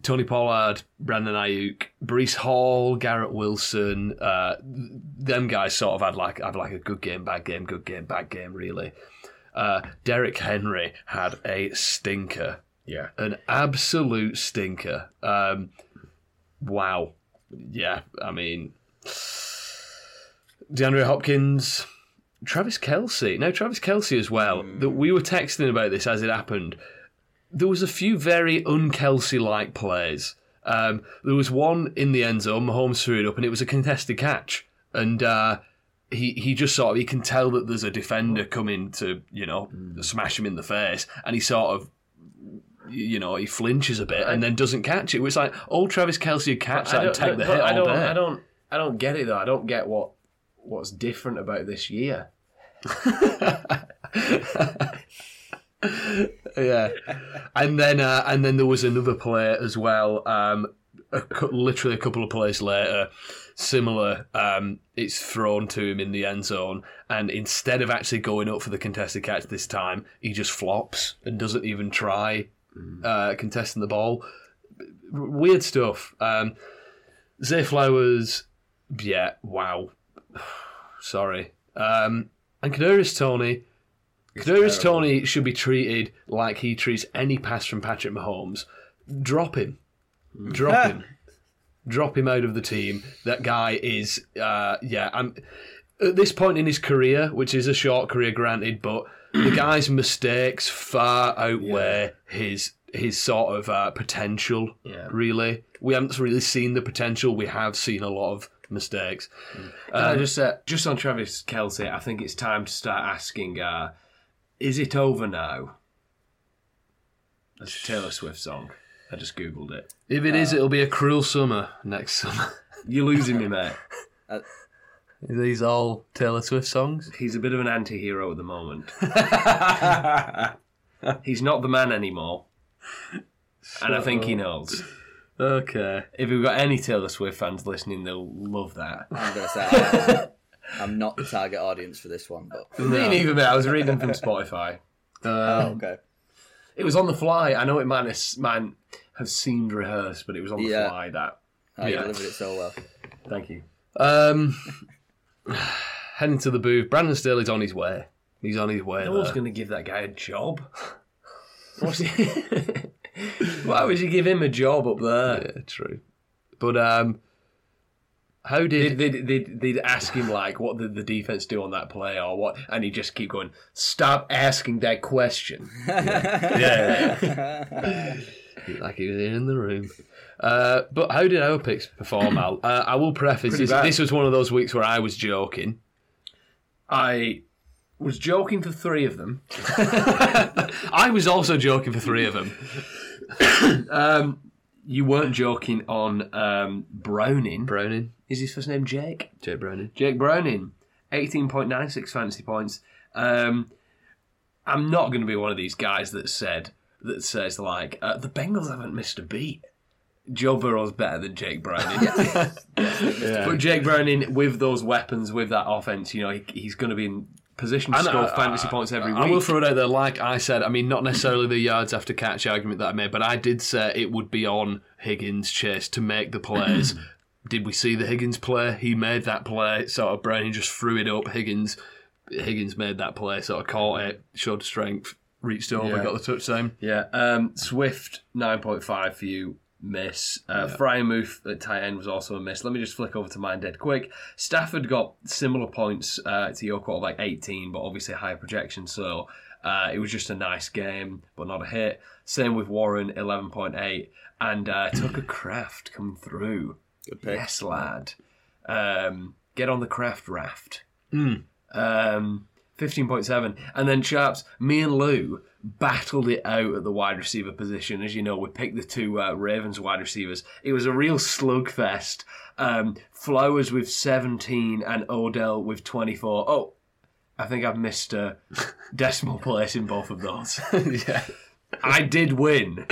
Tony Pollard, Brandon Aiyuk, Breece Hall, Garrett Wilson, uh, them guys sort of had like have like a good game, bad game, good game, bad game, really. Uh, Derrick Henry had a stinker, Yeah. an absolute stinker. Um, wow, yeah, I mean, DeAndre Hopkins, Travis Kelce. No, Travis Kelce as well. That we were texting about this as it happened. There was a few very un-Kelce like plays. Um, there was one in the end zone. Mahomes threw it up, and it was a contested catch. And uh, he he just sort of he can tell that there's a defender coming to you know smash him in the face, and he sort of you know he flinches a bit and then doesn't catch it. It's like old Travis Kelce would catch that and take the hit I don't. I don't, I don't get it though. I don't get what what's different about this year. *laughs* yeah, and then uh, and then there was another play as well. Um, a, literally a couple of plays later, similar. Um, it's thrown to him in the end zone, and instead of actually going up for the contested catch this time, he just flops and doesn't even try uh, contesting the ball. Weird stuff. Um, Zay Flowers, yeah, wow. *sighs* Sorry. Um, and Kadarius Toney. Kadarius terrible. Toney should be treated like he treats any pass from Patrick Mahomes. Drop him. Drop *laughs* him. Drop him out of the team. That guy is, uh, yeah. I'm at this point in his career, which is a short career, granted, but the *clears throat* guy's mistakes far outweigh his his sort of uh, potential. Yeah. Really, we haven't really seen the potential. We have seen a lot of mistakes. Can I just uh, just on Travis Kelce, I think it's time to start asking: uh, Is it over now? That's a Taylor Swift song. I just googled it. If it is, it'll be a cruel summer next summer. You're losing me, *laughs* mate. Are these all Taylor Swift songs? He's a bit of an anti-hero at the moment. *laughs* He's not the man anymore, and I think he knows. Okay. If we've got any Taylor Swift fans listening, they'll love that. I'm gonna say I, *laughs* I'm not the target audience for this one, but Me neither, mate. I was reading from Spotify. oh, Um, okay. It was on the fly. I know it might have, might have seemed rehearsed, but it was on the Yeah. fly. That. Oh, you yeah. delivered it so well. Thank you. um, *sighs* heading to the booth. Brandon Staley's on his way. He's on his way. No one's going to give that guy a job. *laughs* He... *laughs* Why would you give him a job up there? Yeah, true. But um, how did They'd, they'd, they'd, they'd ask him like what did the defense do on that play or what, and he'd just keep going. Stop asking that question. *laughs* yeah, like he was in the room? Uh, but how did our picks perform, Al? Uh, I will preface this. This was one of those weeks where I was joking. I was joking for three of them. *laughs* I was also joking for three of them. *coughs* Um, you weren't joking on um, Browning. Browning, Is his first name Jake? Jake Browning. Jake Browning, 18.96 fantasy points. Um, I'm not going to be one of these guys that said that says like uh, the Bengals haven't missed a beat. Joe Burrow's better than Jake Browning. *laughs* But Jake Browning, with those weapons, with that offense, you know, he, he's going to be in position to And, score uh, fantasy points every I week. I will throw it out there, like I said. I mean, not necessarily the yards after catch argument that I made, but I did say it would be on Higgins' Chase to make the plays. *clears throat* did we see the Higgins play? He made that play. Sort of Browning just threw it up. Higgins, Higgins made that play. Sort of caught it, showed strength, reached over, Yeah. got the touchdown. Yeah, um, Swift nine point five for you. Miss. Uh, Freiermuth at tight end was also a miss. Let me just flick over to mine dead quick. Stafford got similar points uh, to your like 18, but obviously higher projection. So uh, it was just a nice game, but not a hit. Same with Warren, 11.8. And uh, Tucker *laughs* Kraft coming through. Good pick. Yes, lad. Um, get on the Kraft raft. Mm. Um, 15.7. And then, chaps, me and Lou battled it out at the wide receiver position. As you know, we picked the two uh, Ravens wide receivers. It was a real slugfest. Um, Flowers with 17 and Odell with 24. Oh, I think I've missed a *laughs* decimal place in both of those. *laughs* yeah. I did win.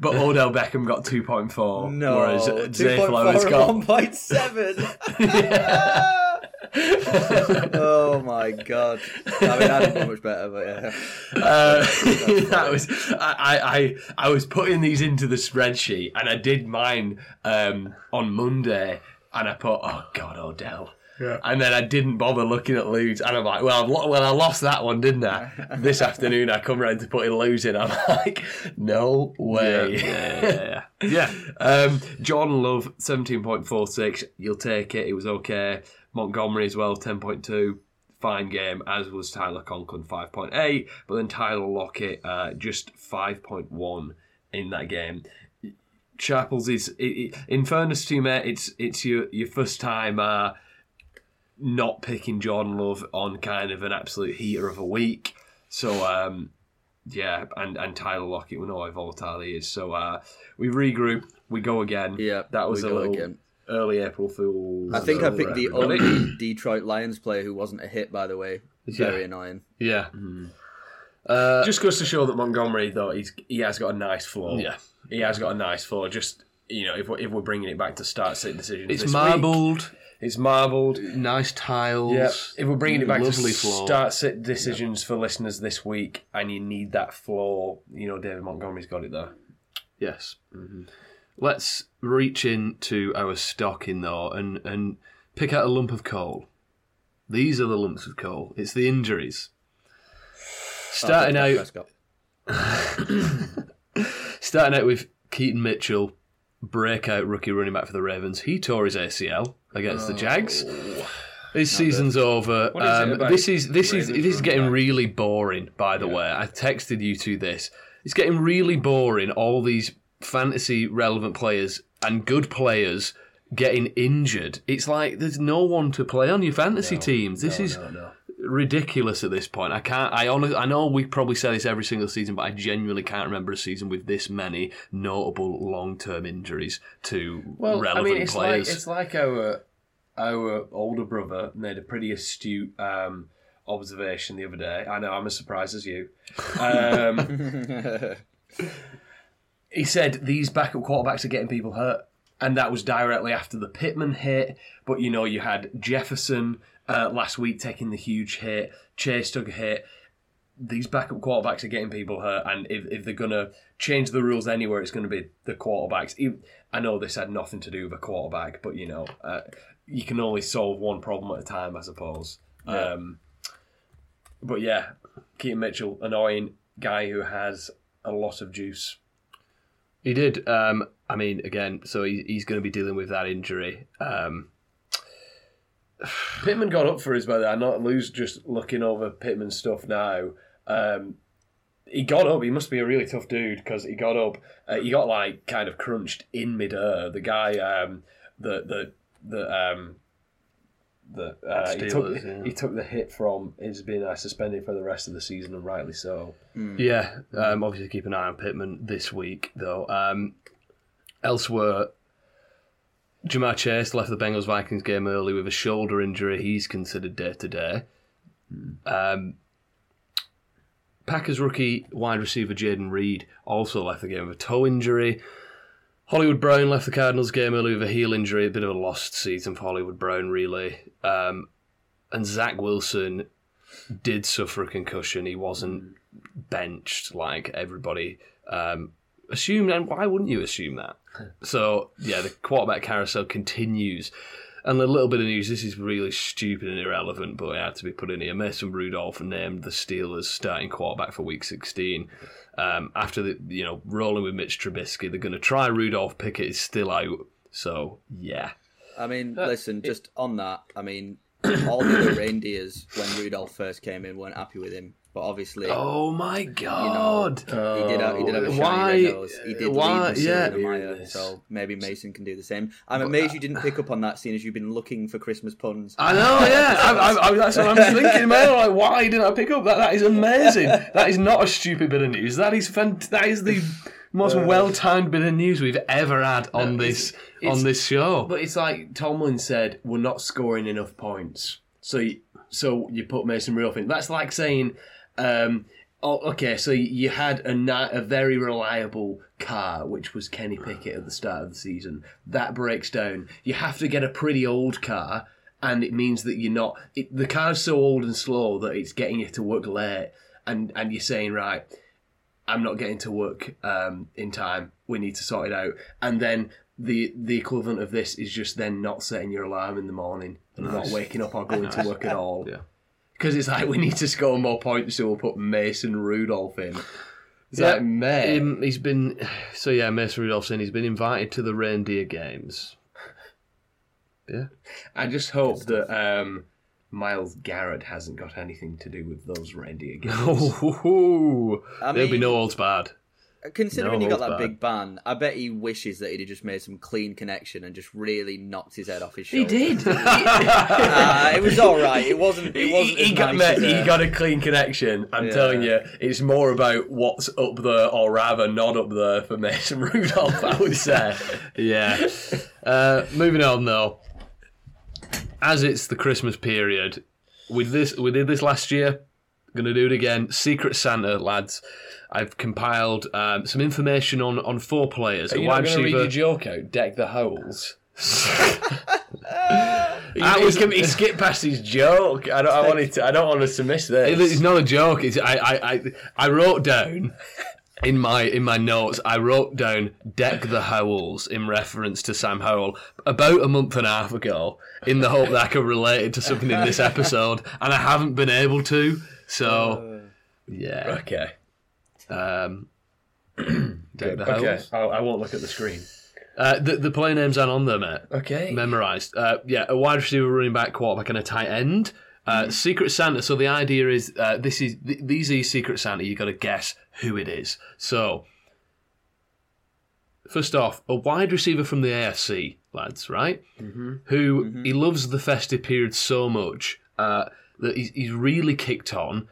But Odell Beckham got 2.4. No, Whereas Zay Flowers got one point seven. *laughs* *laughs* oh my god! I mean, I didn't do much better, but yeah. Uh, *laughs* that was I, I I was putting these into the spreadsheet and I did mine um, on Monday and I put oh god Odell. Yeah. And then I didn't bother looking at Ludes, and I'm like, well, I've lo- well, I lost that one, didn't I? *laughs* this afternoon, I come round to put in Ludes in. I'm like, no way. Yeah, yeah, yeah. yeah. Um, Jordan Love, 17.46. You'll take it. It was okay. Montgomery as well, 10.2. Fine game, as was Tyler Conklin, 5.8. But then Tyler Lockett, uh, just 5.1 in that game. Sharples is, it, it, in fairness to you, mate, it's it's your, your first time uh, not picking Jordan Love on kind of an absolute heater of a week. So, um, yeah, and, and Tyler Lockett, we know how volatile he is. So uh, we regroup, we go again. Yeah, that was a little again. Early April Fools. I think I picked the only *clears throat* Detroit Lions player who wasn't a hit. By the way, very Yeah. annoying. Yeah. Uh, Just goes to show that Montgomery, though, he's, he has got a nice floor. Yeah. he has got a nice floor. Just you know, if we're, if we're bringing it back to start sit decisions, it's this marbled, week, it's marbled. nice tiles. Yeah, if we're bringing it back lovely to floor. start sit decisions for listeners this week, and you need that floor, you know, David Montgomery's got it there. Yes. Let's reach into our stocking though and, and pick out a lump of coal. These are the lumps of coal. It's the injuries. Starting Oh, out *laughs* starting out with Keaton Mitchell, breakout rookie running back for the Ravens. He tore his ACL against the Jags. His season's over. What is Um, this is this is this is getting back? really boring. By the way, I texted you to this. It's getting really boring. All these fantasy relevant players and good players getting injured. It's like there's no one to play on your fantasy teams. This is No, no. ridiculous at this point. I can't. I honestly, I know we probably say this every single season, but I genuinely can't remember a season with this many notable long-term injuries to Well, relevant I mean, it's players. like it's like our our older brother made a pretty astute um, observation the other day. I know I'm as surprised as you. Um, *laughs* *laughs* he said these backup quarterbacks are getting people hurt, and that was directly after the Pittman hit. But you know, you had Jefferson uh, last week taking the huge hit. Chase took a hit. These backup quarterbacks are getting people hurt, and if, if they're gonna change the rules anywhere, it's gonna be the quarterbacks. I know this had nothing to do with a quarterback, but you know, uh, you can only solve one problem at a time, I suppose. Yeah. Um, but yeah, Keaton Mitchell, annoying guy who has a lot of juice. He did. Um, I mean, again, so he, he's going to be dealing with that injury. Um, *sighs* Pittman got up for his brother. I'm not lose just looking over Pittman's stuff now. Um, he got up. He must be a really tough dude because he got up. Uh, he got like kind of crunched in midair. The guy, um, the the the um, the uh, he took yeah. he took the hit from is being uh, suspended for the rest of the season, and rightly so. Yeah, um, obviously keep an eye on Pittman this week, though. Um, elsewhere, Ja'Marr Chase left the Bengals Vikings game early with a shoulder injury. He's considered day to day. Um, Packers rookie wide receiver Jayden Reed also left the game with a toe injury. Hollywood Brown left the Cardinals game early with a heel injury, a bit of a lost season for Hollywood Brown, really. Um, and Zach Wilson did suffer a concussion. He wasn't benched like everybody um, assumed. And why wouldn't you assume that? *laughs* So, yeah, the quarterback carousel continues. And a little bit of news this is really stupid and irrelevant, but it had to be put in here. Mason Rudolph named the Steelers starting quarterback for week 16. Um, after the, you know, rolling with Mitch Trubisky, they're going to try Rudolph. Pickett is still out. So, yeah. I mean, listen, just on that, I mean, all the *coughs* reindeers when Rudolph first came in weren't happy with him, but obviously, Oh my God. he did have, he did have a shiny Why- red nose. He did why- lead the yeah. yeah, Meyer, so maybe Mason can do the same. I'm amazed you uh, didn't pick up on that, seeing as you've been looking for Christmas puns. I know, yeah. I, I, I, that's what I'm thinking, man. Like, why didn't I pick up that? That is amazing. That is not a stupid bit of news. That is fant- That is the most uh, well-timed bit of news we've ever had on this it's- on this show. But it's like Tomlin said, we're not scoring enough points. So, you, so you put Mason Rudolph in. That's like saying, um, oh, okay, so you had a a very reliable car, which was Kenny Pickett at the start of the season. That breaks down. You have to get a pretty old car, and it means that you're not. It, the car's so old and slow that it's getting you to work late, and and you're saying right. I'm not getting to work um, in time. We need to sort it out. And then the the equivalent of this is just then not setting your alarm in the morning and not waking up or going to work at all. Yeah. Because it's like we need to score more points, so we'll put Mason Rudolph in. Is Yeah, like mate. Um, he's been *sighs* so yeah. Mason Rudolphson. He's been invited to the reindeer games. Yeah. I just hope that um, Myles Garrett hasn't got anything to do with those reindeer games. *laughs* Oh, I there'll be no old bad. Considering No he got that barred. big ban, I bet he wishes that he'd have just made some clean connection and just really knocked his head off his shoulder. *laughs* He did. Uh, it was all right. It wasn't. It He, wasn't. he as got nice mate, he uh, got a clean connection. I'm Yeah. telling you, it's more about what's up there, or rather, not up there for Mason *laughs* Rudolph. I would say. Yeah. Uh, moving on though, as it's the Christmas period, with this we did this last year. Going to do it again. Secret Santa, lads. I've compiled um, some information on on four players. Are you not going to read your joke out? Deck the holes. *laughs* he, was- he, skipped past his joke. I don't. I wanted to. I don't want us to miss this. It's not a joke. It's, I, I, I, I wrote down in my in my notes. I wrote down "deck the Howells" in reference to Sam Howell about a month and a half ago, in the hope that I could relate it to something in this episode, and I haven't been able to. So, *laughs* yeah, Okay. Um, *clears throat* deck the Okay. Howells. I, I won't look at the screen. Uh, the the play names aren't on there, mate. Okay. Memorized. Uh, yeah, a wide receiver, running back, quarterback, and a tight end. Uh, Secret Santa. So the idea is uh, this is th- these are Secret Santa. You got to guess who it is. So first off, a wide receiver from the AFC, lads, right? Mm-hmm. Who he loves the festive period so much uh, that he's, he's really kicked on.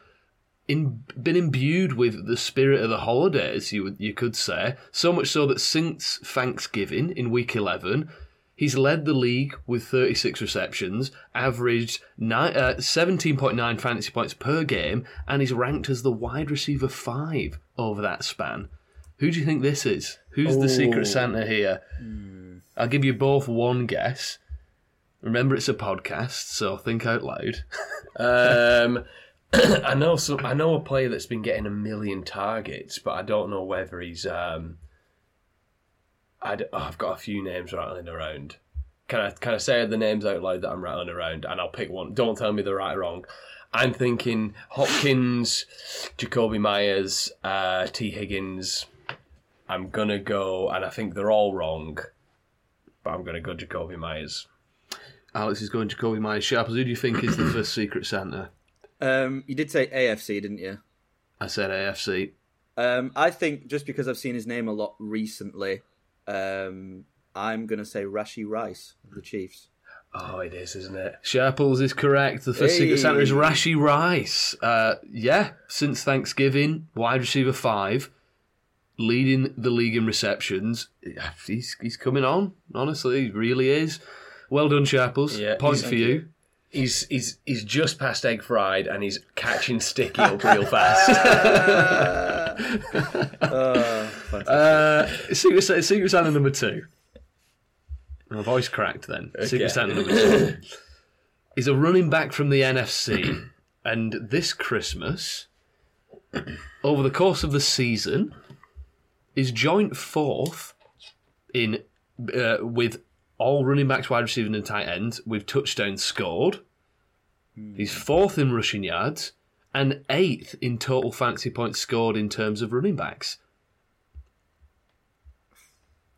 In, been imbued with the spirit of the holidays, you you could say, so much so that since Thanksgiving in Week Eleven, He's led the league with 36 receptions, averaged uh, 17.9 fantasy points per game, and is ranked as the wide receiver five over that span. Who do you think this is? Who's the Oh. secret Santa here? I'll give you both one guess. Remember, it's a podcast, so think out loud. *laughs* Um, *coughs* I know some. I know a player that's been getting a million targets, but I don't know whether he's. Um, I oh, I've got a few names rattling around. Can I can I say the names out loud that I'm rattling around, and I'll pick one. Don't tell me they're right or wrong. I'm thinking Hopkins, Jakobi Meyers, uh, T Higgins. I'm gonna go, and I think they're all wrong, but I'm gonna go Jakobi Meyers. Alex is going Jakobi Meyers. Sharples, who do you think is the first secret Santa? Um, you did say AFC, didn't you? I said AFC. Um, I think just because I've seen his name a lot recently, um, I'm gonna say Rashee Rice of the Chiefs. Oh, it is, isn't it? Sharples is correct. The first Secret Santa is Hey. Rashee Rice. Uh, yeah, since Thanksgiving, wide receiver five, leading the league in receptions. He's he's coming on. Honestly, he really is. Well done, Sharples. Yeah, Point he's- for you. He's he's he's just past egg fried and he's catching sticky up real *laughs* fast. Uh. Uh, Secret, Secret Santa number two. My voice cracked then. Secret Santa number two. He's a running back from the NFC, *clears throat* and this Christmas, over the course of the season, is joint fourth in uh, with all running backs, wide receivers, and tight ends with touchdowns scored. He's fourth in rushing yards and eighth in total fantasy points scored in terms of running backs.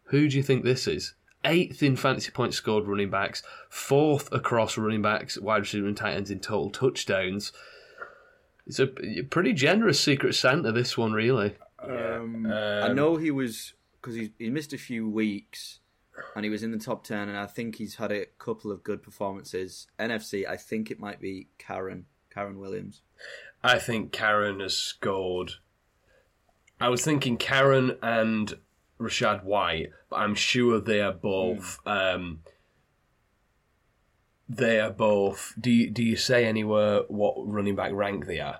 Who do you think this is? Eighth in fantasy points scored running backs, fourth across running backs, wide receiver, and tight ends in total touchdowns. It's a pretty generous Secret Santa, this one, really. Um, I Um, know he was because he he missed a few weeks, and he was in the top ten, and I think he's had a couple of good performances. NFC, I think it might be Karen Karen Williams. I think Karen has scored. I was thinking Karen and Rachaad White, but I'm sure they are both. Um, they are both. Do you, do you say anywhere what running back rank they are?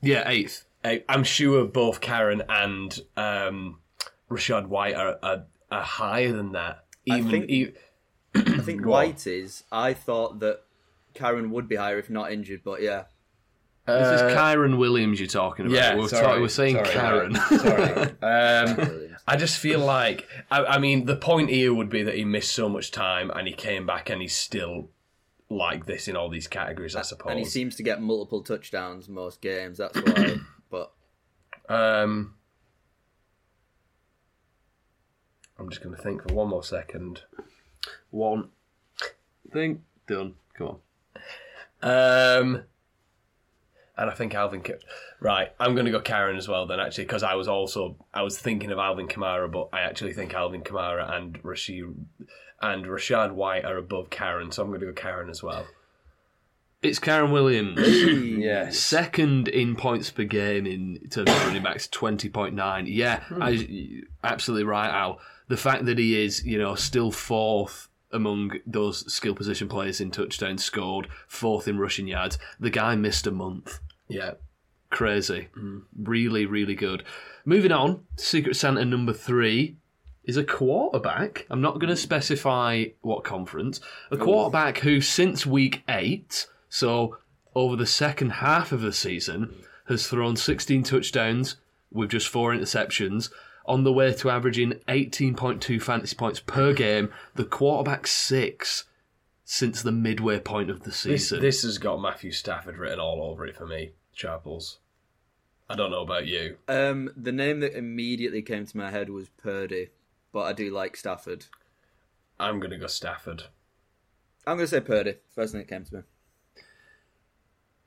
Yeah, eighth. I'm sure both Karen and um, Rachaad White are, are, are higher than that. I Even, think- e- I think *clears throat* White is. I thought that Karen would be higher if not injured, but yeah. This uh, is Kyren Williams you're talking about. Yeah, we're, sorry, talk- we're saying sorry, Karen. Sorry. *laughs* Um, I just feel like I, I mean the point here would be that he missed so much time and he came back and he's still like this in all these categories. I suppose. And he seems to get multiple touchdowns most games. That's why. *clears throat* but um, I'm just going to think for one more second. One. Thing. Done. Come on. Um, and I think Alvin. Ka- right, I'm going to go Karen as well then, actually, because I was also I was thinking of Alvin Kamara, but I actually think Alvin Kamara and Rashid and Rachaad White are above Karen, so I'm going to go Karen as well. It's Karen Williams. *coughs* Yes. Second in points per game in terms of running backs, twenty point nine. Yeah, I, absolutely right, Al. The fact that he is, you know, still fourth among those skill position players in touchdowns scored, fourth in rushing yards. The guy missed a month. Yeah. Crazy. Mm. Really, really good. Moving on, Secret Santa number three is a quarterback. I'm not going to mm. specify what conference. A quarterback who, since week eight, so over the second half of the season, mm. has thrown 16 touchdowns with just four interceptions. On the way to averaging 18.2 fantasy points per game, the quarterback six since the midway point of the season. this has got Matthew Stafford written all over it for me, Sharples. I don't know about you. Um, the name that immediately came to my head was Purdy, but I do like Stafford. I'm going to go Stafford. I'm going to say Purdy. First thing that came to me.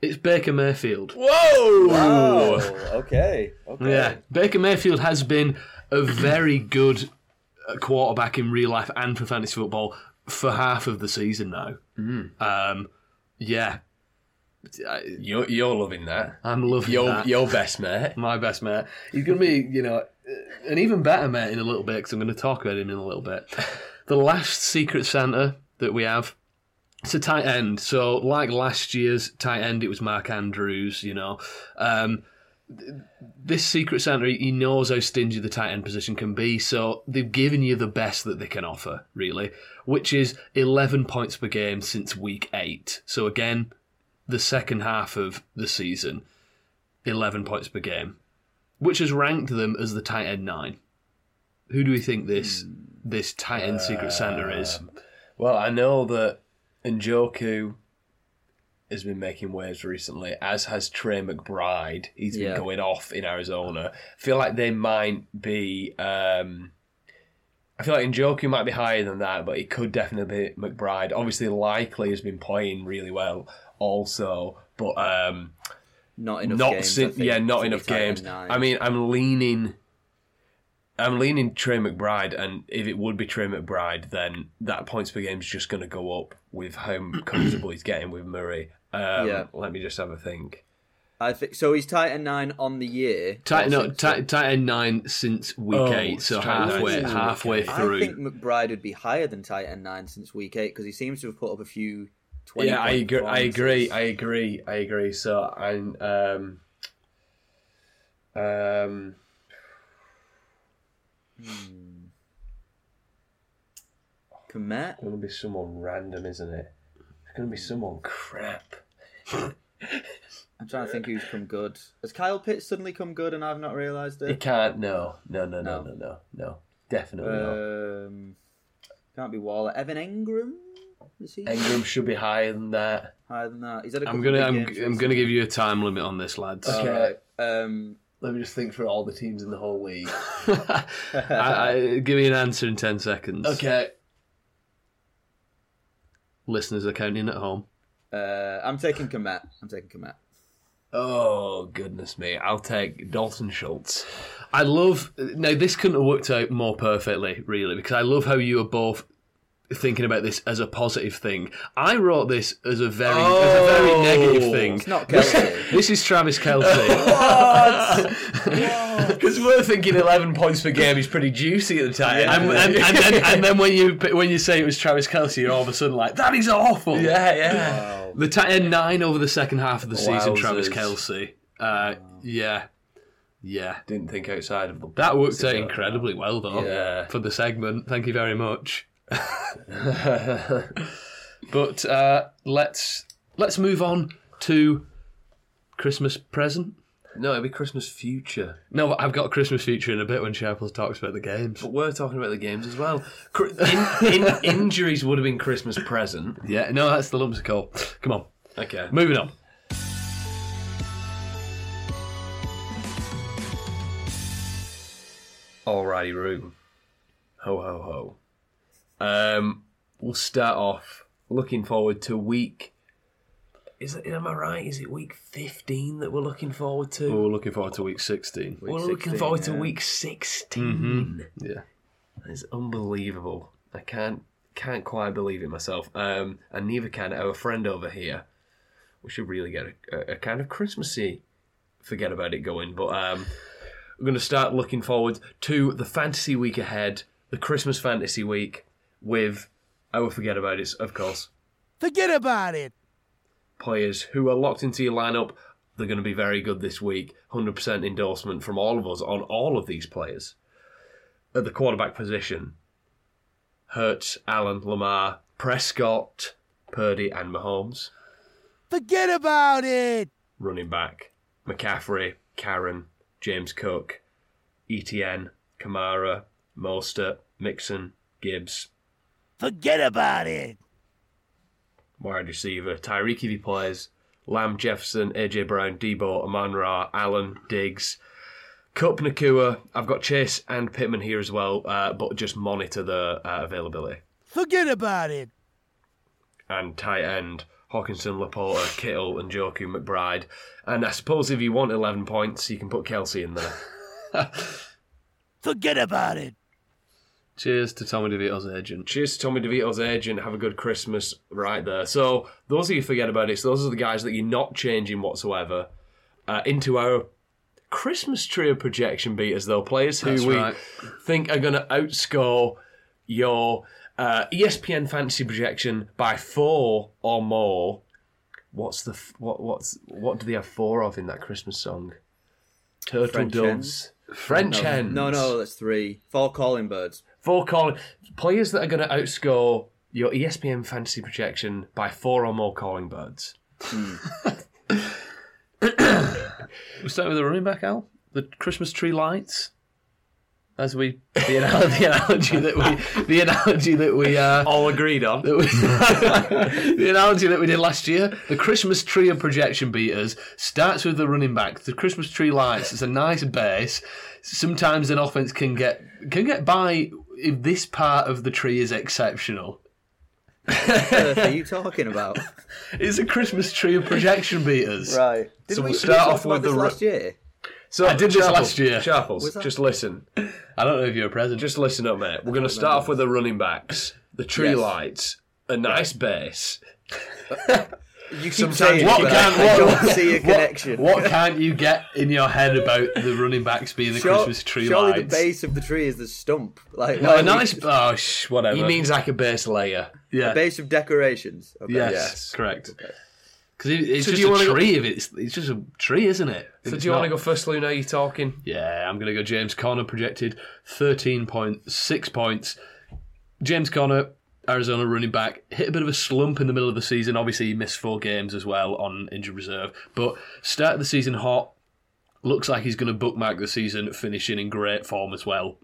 It's Baker Mayfield. Whoa! Oh, okay. Okay. Yeah, Baker Mayfield has been a very good uh, quarterback in real life and for fantasy football for half of the season now. Um, yeah, You're, you're loving that. I'm loving Your, that. your best mate. My best mate. He's going to be, you know, an even better mate in a little bit because I'm going to talk about him in a little bit. The last Secret Santa that we have, it's a tight end. So, like last year's tight end, it was Mark Andrews, you know. Um, this Secret center, he knows how stingy the tight end position can be. So, they've given you the best that they can offer, really, which is 11 points per game since week eight. So, again, the second half of the season. 11 points per game, which has ranked them as the tight end nine. Who do we think this this tight end secret center is? Well, I know that Njoku has been making waves recently, as has Trey McBride. He's been Yeah. going off in Arizona. I feel like they might be. Um, I feel like Njoku might be higher than that, but it could definitely be McBride. Obviously, Likely has been playing really well, also, but um, Not enough not games. I think, yeah, not be enough tight games. nine. I mean, I'm leaning. I'm leaning Trey McBride, and if it would be Trey McBride, then that points per game is just going to go up with how *clears throat* comfortable he's getting with Murray. Um, Yeah. Let me just have a think. I think so. He's tight end nine on the year. Tight, Or no, since- tight, tight end nine since week Oh, eight, so halfway halfway through. I think McBride would be higher than tight end nine since week eight because he seems to have put up a few. 20 Yeah, I agree. I agree. I agree. I agree. So I'm. Um, um, Hmm. Commit. It's gonna be someone random, isn't it? It's gonna be someone crap. I'm trying to think who's come good. Has Kyle Pitts suddenly come good and I've not realised it? He can't. No, no, no, no, no, no, no. Definitely um, not. Can't be Waller. Evan Engram. Ingram should be higher than that. Higher than that. He's had a I'm gonna. I'm, I'm, gonna give you a time limit on this, lads. Okay. Right. Um, let me just think for all the teams in the whole league. *laughs* I, I, give me an answer in ten seconds. okay. Listeners are counting at home. uh, I'm taking Kmet. I'm taking Kmet. Oh goodness me! I'll take Dalton Schultz. I love now. This couldn't have worked out more perfectly, really, because I love how you are both thinking about this as a positive thing. I wrote this as a very, as a very Oh. negative thing. It's not Kelce. *laughs* This is Travis Kelce. *laughs* Because *laughs* we're thinking eleven points per game is pretty juicy at the time. and, and, and, then, and then when you when you say it was Travis Kelce, you're all of a sudden like, that is awful. yeah, yeah. Wow. The tight end nine over the second half of the season, Travis Kelce. Uh, yeah, yeah. Didn't think outside of the That worked out incredibly well, though, Yeah. for the segment. Thank you very much. *laughs* But uh, let's let's move on to Christmas present. No, it'll be Christmas future. No, I've got a Christmas future in a bit when Sharples talks about the games. But we're talking about the games as well. In, in, *laughs* injuries would have been Christmas present. Yeah, no, that's the lumps of coal. Come on, Okay. moving on. Alrighty, Roo. Ho ho ho. Um, we'll start off looking forward to week is it, am I right? Is it week 15 that we're looking forward to? We're looking forward to week 16. we're looking 16, forward to week 16. Yeah. It's unbelievable. I can't can't quite believe it myself. Um, and neither can our friend over here. We should really get a, a, a kind of Christmassy forget about it going. But um, we're going to start looking forward to the fantasy week ahead, the Christmas fantasy week with I will forget about it, of course. Forget about it. Players who are locked into your lineup. They're going to be very good this week. 100% endorsement from all of us on all of these players. At the quarterback position, Hurts, Allen, Lamar, Prescott, Purdy, and Mahomes. Forget about it. Running back, McCaffrey, Karen, James Cook, ETN, Kamara, Mostert, Mixon, Gibbs. Forget about it. Wide receiver, Tyreek if he plays, Lamb, Jefferson, AJ Brown, Deebo, Amon Ra, Allen, Diggs, Kupp, Nacua. I've got Chase and Pittman here as well, uh, but just monitor the uh, availability. Forget about it. and tight end Hockenson, Laporta, Kittle, and Njoku McBride. And I suppose if you want 11 points, you can put Kelce in there. *laughs* Forget about it. Cheers to Tommy DeVito's agent. Cheers to Tommy DeVito's agent. Have a good Christmas right there. So, those of you who forget about it, so those are the guys that you're not changing whatsoever uh, into our Christmas trio projection beaters, though. Players who That's we right. think are going to outscore your uh, ESPN fantasy projection by four or more. What's the f- what? What's what do they have four of in that Christmas song? Turtle French doves, hens? French No, hens. no, no, that's three. Four calling birds. Four calling players that are going to outscore your ESPN fantasy projection by four or more calling birds. *coughs* We start with the running back, Al. The Christmas tree lights. As we the, anal- the analogy that we the analogy that we uh, All agreed on. that we- *laughs* the analogy that we did last year. The Christmas tree of projection beaters starts with the running back. The Christmas tree lights. It's a nice base. Sometimes an offense can get can get by if this part of the tree is exceptional. What are you talking about? *laughs* It's a Christmas tree of projection beaters. right. Did So we, we'll start we off with the last year. So I did this last year. Sharples, just listen. I don't know if you're a present. Just listen up, mate. We're going to start off with the running backs, the tree Yes. lights, a nice base. *laughs* You keep Sometimes saying what it, can- I, I what- *laughs* don't see a connection. What can't you get in your head about the running backs being the Sure- Christmas tree surely lights? the base of the tree is the stump. Like No, a are we- nice. Oh, sh, whatever. He means like a base layer. yeah. base of decorations. Okay. yes, Yes. correct. Okay. Because it's So just you a wanna go- tree. If it's it's just a tree, isn't it? So it's do you want to go first, Lou? Now you're talking. Yeah, I'm going to go James Conner projected 13.6 points. James Conner, Arizona running back, hit a bit of a slump in the middle of the season. Obviously, he missed four games as well on injured reserve, but started the season hot. Looks like he's going to bookmark the season, finishing in great form as well.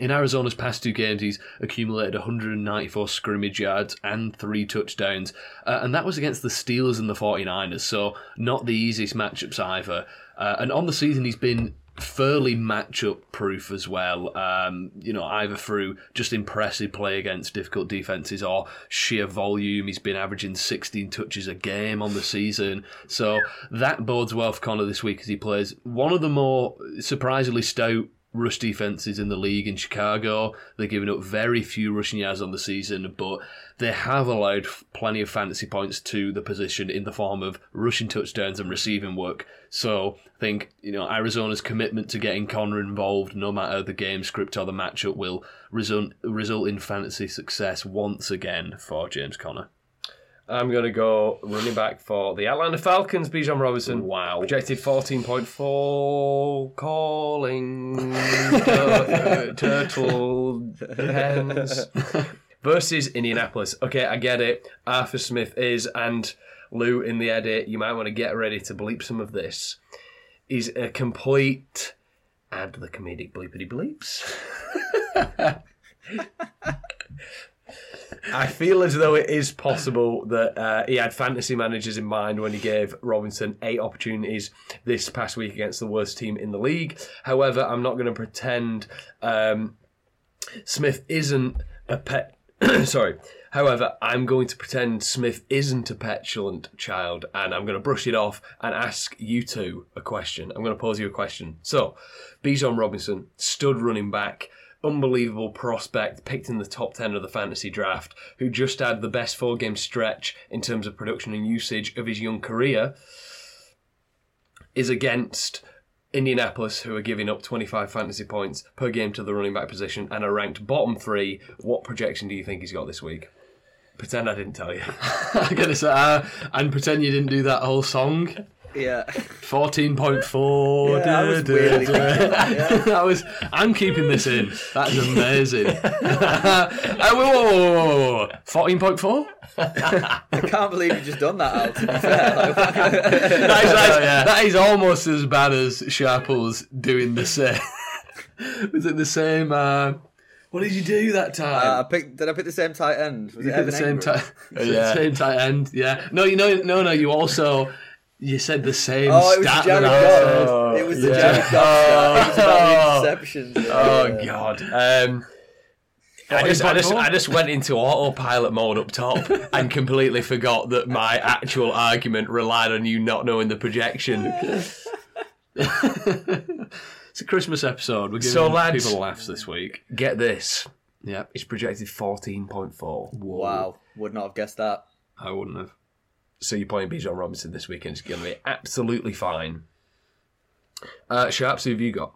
In Arizona's past two games, he's accumulated 194 scrimmage yards and three touchdowns, uh, and that was against the Steelers and the 49ers, so not the easiest matchups either. Uh, and on the season, he's been fairly matchup proof as well. Um, you know, either through just impressive play against difficult defenses or sheer volume. He's been averaging 16 touches a game on the season. So that bodes well for Conner this week as he plays one of the more surprisingly stout rush defenses in the league in Chicago. They're giving up very few rushing yards on the season, but they have allowed plenty of fantasy points to the position in the form of rushing touchdowns and receiving work. So I think you know Arizona's commitment to getting Conner involved, no matter the game script or the matchup, will result result in fantasy success once again for James Conner. I'm going to go running back for the Atlanta Falcons, Bijan Robinson. Wow. Projected 14.4 calling *laughs* tur- turtle hens versus Indianapolis. Okay, I get it. Arthur Smith is, and Lou in the edit, you might want to get ready to bleep some of this, is a complete. Add the comedic bleepity bleeps. *laughs* I feel as though it is possible that uh, he had fantasy managers in mind when he gave Robinson eight opportunities this past week against the worst team in the league. However, I'm not going to pretend um, Smith isn't a pet. *coughs* Sorry. However, I'm going to pretend Smith isn't a petulant child and I'm going to brush it off and ask you two a question. I'm going to pose you a question. So, Bijan Robinson, stud running back, unbelievable prospect, picked in the top 10 of the fantasy draft, who just had the best four game stretch in terms of production and usage of his young career, is against Indianapolis, who are giving up 25 fantasy points per game to the running back position and are ranked bottom three. What projection do you think he's got this week? Pretend I didn't tell you. *laughs* I gotta say, uh, and pretend you didn't do that whole song. Yeah. Fourteen point four. Yeah, I was *laughs* weirdly thinking that, *laughs* I was. I'm keeping this in. That is *laughs* amazing. uh, whoa, whoa, whoa, whoa, whoa. Fourteen point four. I can't believe you just done that, Al, to be fair. Like, That is, that is- that is almost as bad as Sharples doing the same. Was it the same? Uh, what did you do that time? uh, I picked, did I pick the same tight end? Was You it the same Engram? time. Yeah. Same tight end. Yeah. No, you know, no, no. You also you said the same Oh, it was stat Jared that I said. Goff. It was the yeah. Jared Goff. It was about the *laughs* interceptions. Oh Yeah. God. Um, I just, I, just, I just went into autopilot mode up top *laughs* and completely forgot that my actual argument relied on you not knowing the projection. *laughs* It's a Christmas episode. We're giving So, lads- people laughs this week. Get this. Yeah. It's projected 14.4. Wow. Would not have guessed that. I wouldn't have. So you're playing Bijan Robinson this weekend. It's going to be absolutely fine. Uh, Sharps, who have you got?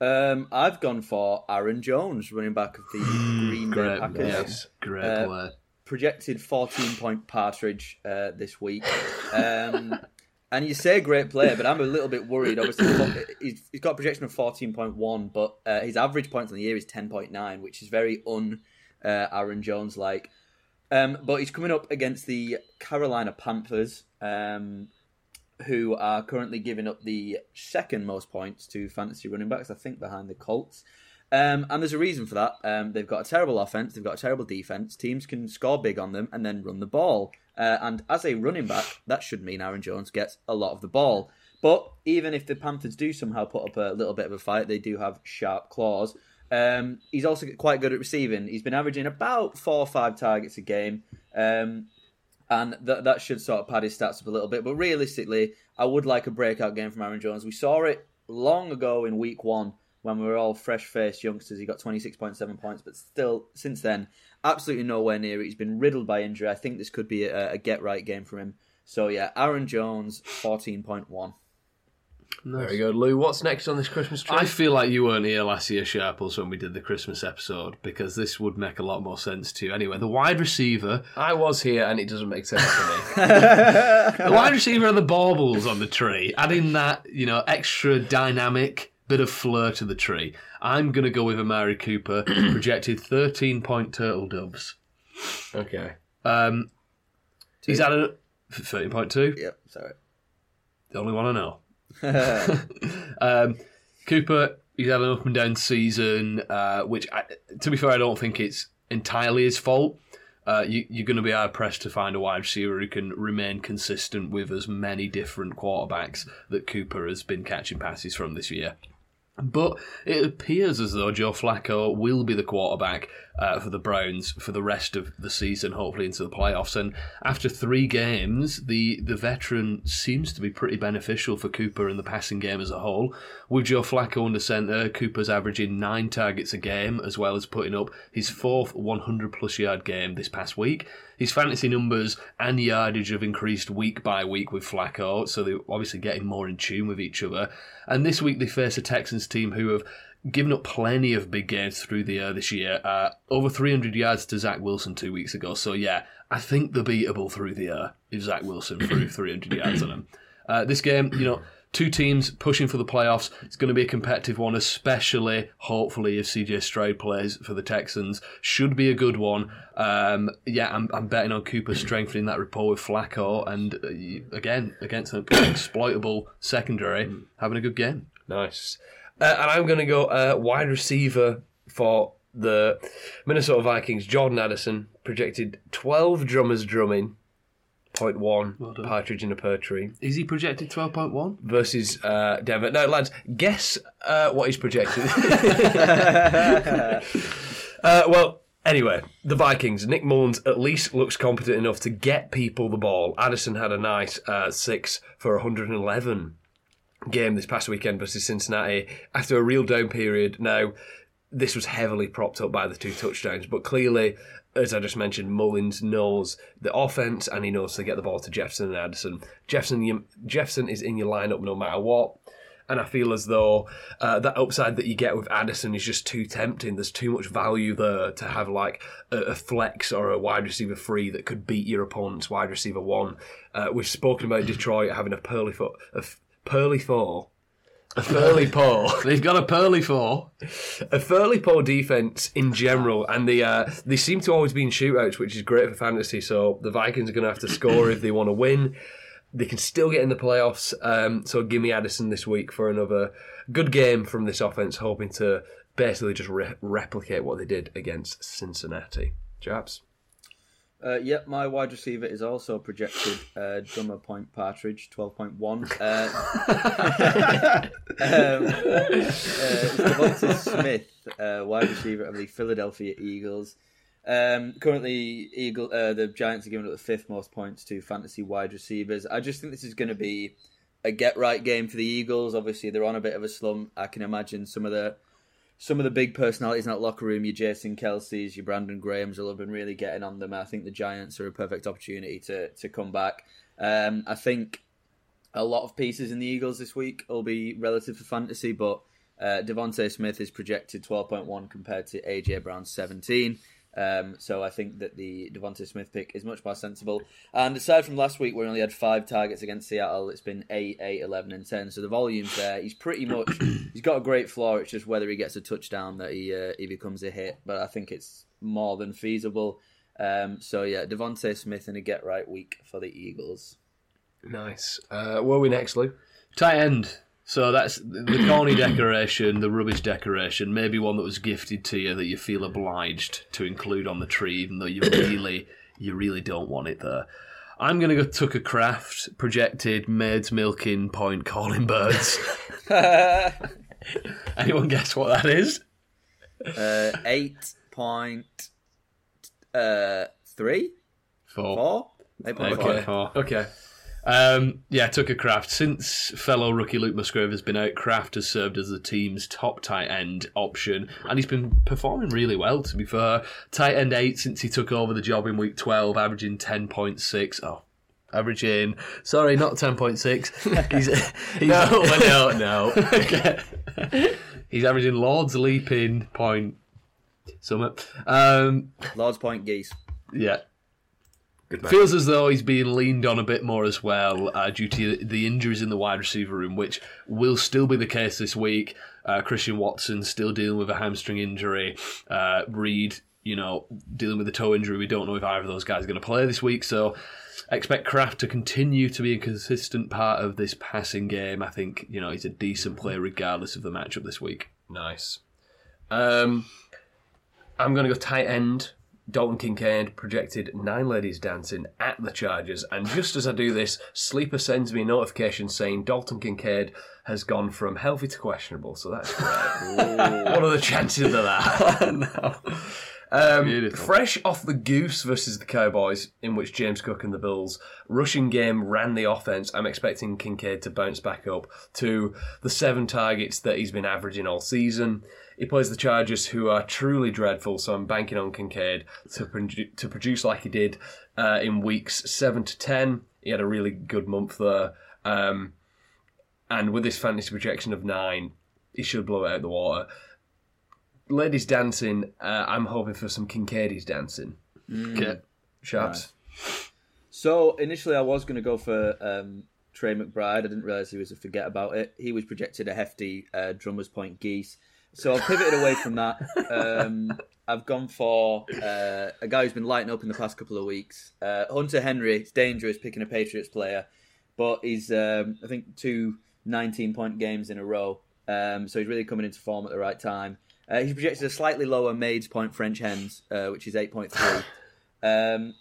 Um, I've gone for Aaron Jones, running back of the *gasps* Green Bay Packers. yes, great Uh, play. projected 14 point partridge uh, this week. Um, *laughs* and you say great player, but I'm a little bit worried. Obviously, he's, he's got a projection of 14.1, but uh, his average points on the year is 10.9, which is very un uh, Aaron Jones like. Um, but he's coming up against the Carolina Panthers, um, who are currently giving up the second most points to fantasy running backs, I think, behind the Colts. Um, and there's a reason for that. Um, they've got a terrible offense, they've got a terrible defense. Teams can score big on them and then run the ball. Uh, and as a running back, that should mean Aaron Jones gets a lot of the ball. But even if the Panthers do somehow put up a little bit of a fight, they do have sharp claws. Um, he's also quite good at receiving. He's been averaging about four or five targets a game. Um, and that that should sort of pad his stats up a little bit. But realistically, I would like a breakout game from Aaron Jones. We saw it long ago in Week One when we were all fresh-faced youngsters. He got twenty six point seven points, but still, since then, absolutely nowhere near it. He's been riddled by injury. I think this could be a, a get-right game for him. So yeah, Aaron Jones, fourteen point one. Very good. Lou, what's next on this Christmas tree? I feel like you weren't here last year, Sharples, when we did the Christmas episode, because this would make a lot more sense to you. Anyway, the wide receiver, I was here and it doesn't make sense to me. *laughs* the wide receiver and the baubles on the tree, adding that, you know, extra dynamic bit of flair to the tree. I'm going to go with Amari Cooper, *clears throat* projected 13 point turtle dubs. okay. Um, he's had a 13.2, Yep, sorry. the only one I know. *laughs* um, Cooper, he's had an up and down season, uh, which, I, to be fair, I don't think it's entirely his fault. Uh, you, you're going to be hard pressed to find a wide receiver who can remain consistent with as many different quarterbacks that Cooper has been catching passes from this year. But it appears as though Joe Flacco will be the quarterback uh, for the Browns for the rest of the season, hopefully into the playoffs. And after three games, the, the veteran seems to be pretty beneficial for Cooper in the passing game as a whole. With Joe Flacco under centre, Cooper's averaging nine targets a game, as well as putting up his fourth 100 plus yard game this past week. His fantasy numbers and yardage have increased week by week with Flacco, so they're obviously getting more in tune with each other. And this week they face a Texans team who have given up plenty of big games through the air this year. Uh, over 300 yards to Zach Wilson two weeks ago. So yeah, I think they're beatable through the air if Zach Wilson threw 300 yards on them. Uh, this game, you know, two teams pushing for the playoffs. It's going to be a competitive one, especially hopefully if CJ Stroud plays for the Texans. Should be a good one. Um, yeah, I'm, I'm betting on Cooper strengthening that rapport with Flacco, and uh, again against an *coughs* exploitable secondary, having a good game. Nice. Uh, and I'm going to go uh, wide receiver for the Minnesota Vikings. Jordan Addison projected 12 drummers drumming, point one Well partridge in a pear tree Is he projected 12.1? versus uh, Denver. Now, lads, guess uh, what he's projected. *laughs* uh, well, Anyway, the Vikings. Nick Mullens at least looks competent enough to get people the ball. Addison had a nice uh, six for 111 game this past weekend versus Cincinnati after a real down period. Now, this was heavily propped up by the two touchdowns, but clearly, as I just mentioned, Mullens knows the offense and he knows to get the ball to Jefferson and Addison. Jefferson, you, Jefferson is in your lineup no matter what. And I feel as though uh, that upside that you get with Addison is just too tempting. There's too much value there to have like a, a flex or a wide receiver free that could beat your opponent's wide receiver one. Uh, we've spoken about Detroit having a pearly foot, a f- pearly four, a pearly paw. *laughs* They've got a pearly four. a fairly poor defense in general, and they uh, they seem to always be in shootouts, which is great for fantasy. So the Vikings are going to have to score if they want to win. They can still get in the playoffs. Um, so give me Addison this week for another good game from this offense, hoping to basically just re- replicate what they did against Cincinnati. Chaps. Uh, yep, my wide receiver is also projected uh, drummer point partridge, 12.1. Uh, *laughs* um, uh, DeVonta Smith, uh, wide receiver of the Philadelphia Eagles. Um, currently, Eagle, uh, the Giants are giving up the fifth most points to fantasy wide receivers. I just think this is going to be a get right game for the Eagles. Obviously, they're on a bit of a slump. I can imagine some of the some of the big personalities in that locker room, your Jason Kelce's, your Brandon Graham's, will have been really getting on them. I think the Giants are a perfect opportunity to to come back. Um, I think a lot of pieces in the Eagles this week will be relative for fantasy, but uh, DeVonta Smith is projected 12.1 compared to AJ Brown's 17. Um, so I think that the DeVonta Smith pick is much more sensible. And aside from last week, where he only had five targets against Seattle, it's been 8, 8, 11, and 10. So the volume's there. He's pretty much, *clears throat* he's got a great floor. It's just whether he gets a touchdown that he, uh, he becomes a hit. But I think it's more than feasible. Um, so yeah, DeVonta Smith in a get right week for the Eagles. Nice. Uh, where are we next, Lou? Tight end. So that's the corny decoration, the rubbish decoration, maybe one that was gifted to you that you feel obliged to include on the tree, even though you *coughs* really, you really don't want it there. I'm going to go Tucker Kraft, projected maids milking point calling birds. *laughs* Anyone guess what that is? Uh, 8.3? Uh, three? Four. Four? 8.4. Okay. Four. Okay. Um, yeah, Tucker Kraft. Since fellow rookie Luke Musgrave has been out, Kraft has served as the team's top tight end option, and he's been performing really well. To be fair, tight end eight since he took over the job in week twelve, averaging ten point six. Oh, averaging. Sorry, not ten point six. *laughs* He's, he's No, *laughs* no, no. *laughs* He's averaging Lord's leaping point. Summit. Um, Lord's Point Geese. yeah. Feels as though he's being leaned on a bit more as well uh, due to the injuries in the wide receiver room, which will still be the case this week. Uh, Christian Watson still dealing with a hamstring injury. Uh, Reed, you know, dealing with a toe injury. We don't know if either of those guys are going to play this week. So expect Kraft to continue to be a consistent part of this passing game. I think, you know, he's a decent player regardless of the matchup this week. Nice. Um, I'm going to go tight end. Dalton Kincaid projected nine ladies dancing at the Chargers, and just as I do this, Sleeper sends me a notification saying Dalton Kincaid has gone from healthy to questionable. So that's great. what are the chances of that? *laughs* Um, fresh off the Goose versus the Cowboys, in which James Cook and the Bills rushing game ran the offense. I'm expecting Kincaid to bounce back up to the seven targets that he's been averaging all season. He plays the Chargers, who are truly dreadful, so I'm banking on Kincaid to, produ- to produce like he did uh, in weeks seven to ten. He had a really good month there, um, and with this fantasy projection of nine, he should blow it out the water ladies dancing. Uh, I'm hoping for some Kincaid's dancing. Okay. Sharps. So initially, I was going to go for um, Trey McBride. I didn't realize he was a forget about it. He was projected a hefty uh, drummer's point geese. So I've pivoted away from that. Um, I've gone for uh, a guy who's been lighting up in the past couple of weeks. Uh, Hunter Henry. It's dangerous picking a Patriots player, but he's um, I think two 19 point games in a row. Um, so he's really coming into form at the right time. Uh, he's projected a slightly lower Maids Point French Hens, uh, which is 8.3. Um,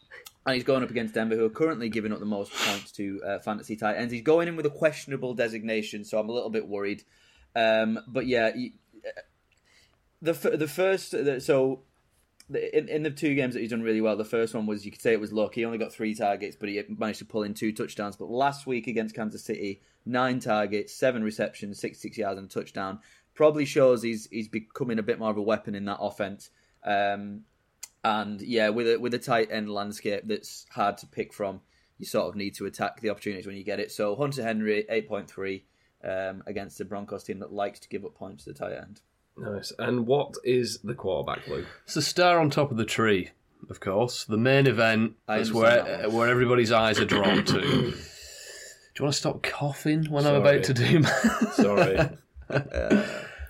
and he's going up against Denver, who are currently giving up the most points to uh, fantasy tight ends. He's going in with a questionable designation, so I'm a little bit worried. Um, but yeah, the the first so in, in the two games that he's done really well, the first one was you could say it was luck. He only got three targets, but he managed to pull in two touchdowns. But last week against Kansas City, nine targets, seven receptions, 66 yards and a touchdown. Probably shows he's he's becoming a bit more of a weapon in that offense. Um, and yeah, with a with a tight end landscape that's hard to pick from, you sort of need to attack the opportunities when you get it. So Hunter Henry, eight point three. Um, against the Broncos team that likes to give up points to the tight end. Nice. And what is the quarterback, Luke? It's the star on top of the tree, of course. The main event. I That's where that one. where everybody's eyes are drawn to. *coughs* Do you want to stop coughing when I'm about to do? My... *laughs* Sorry.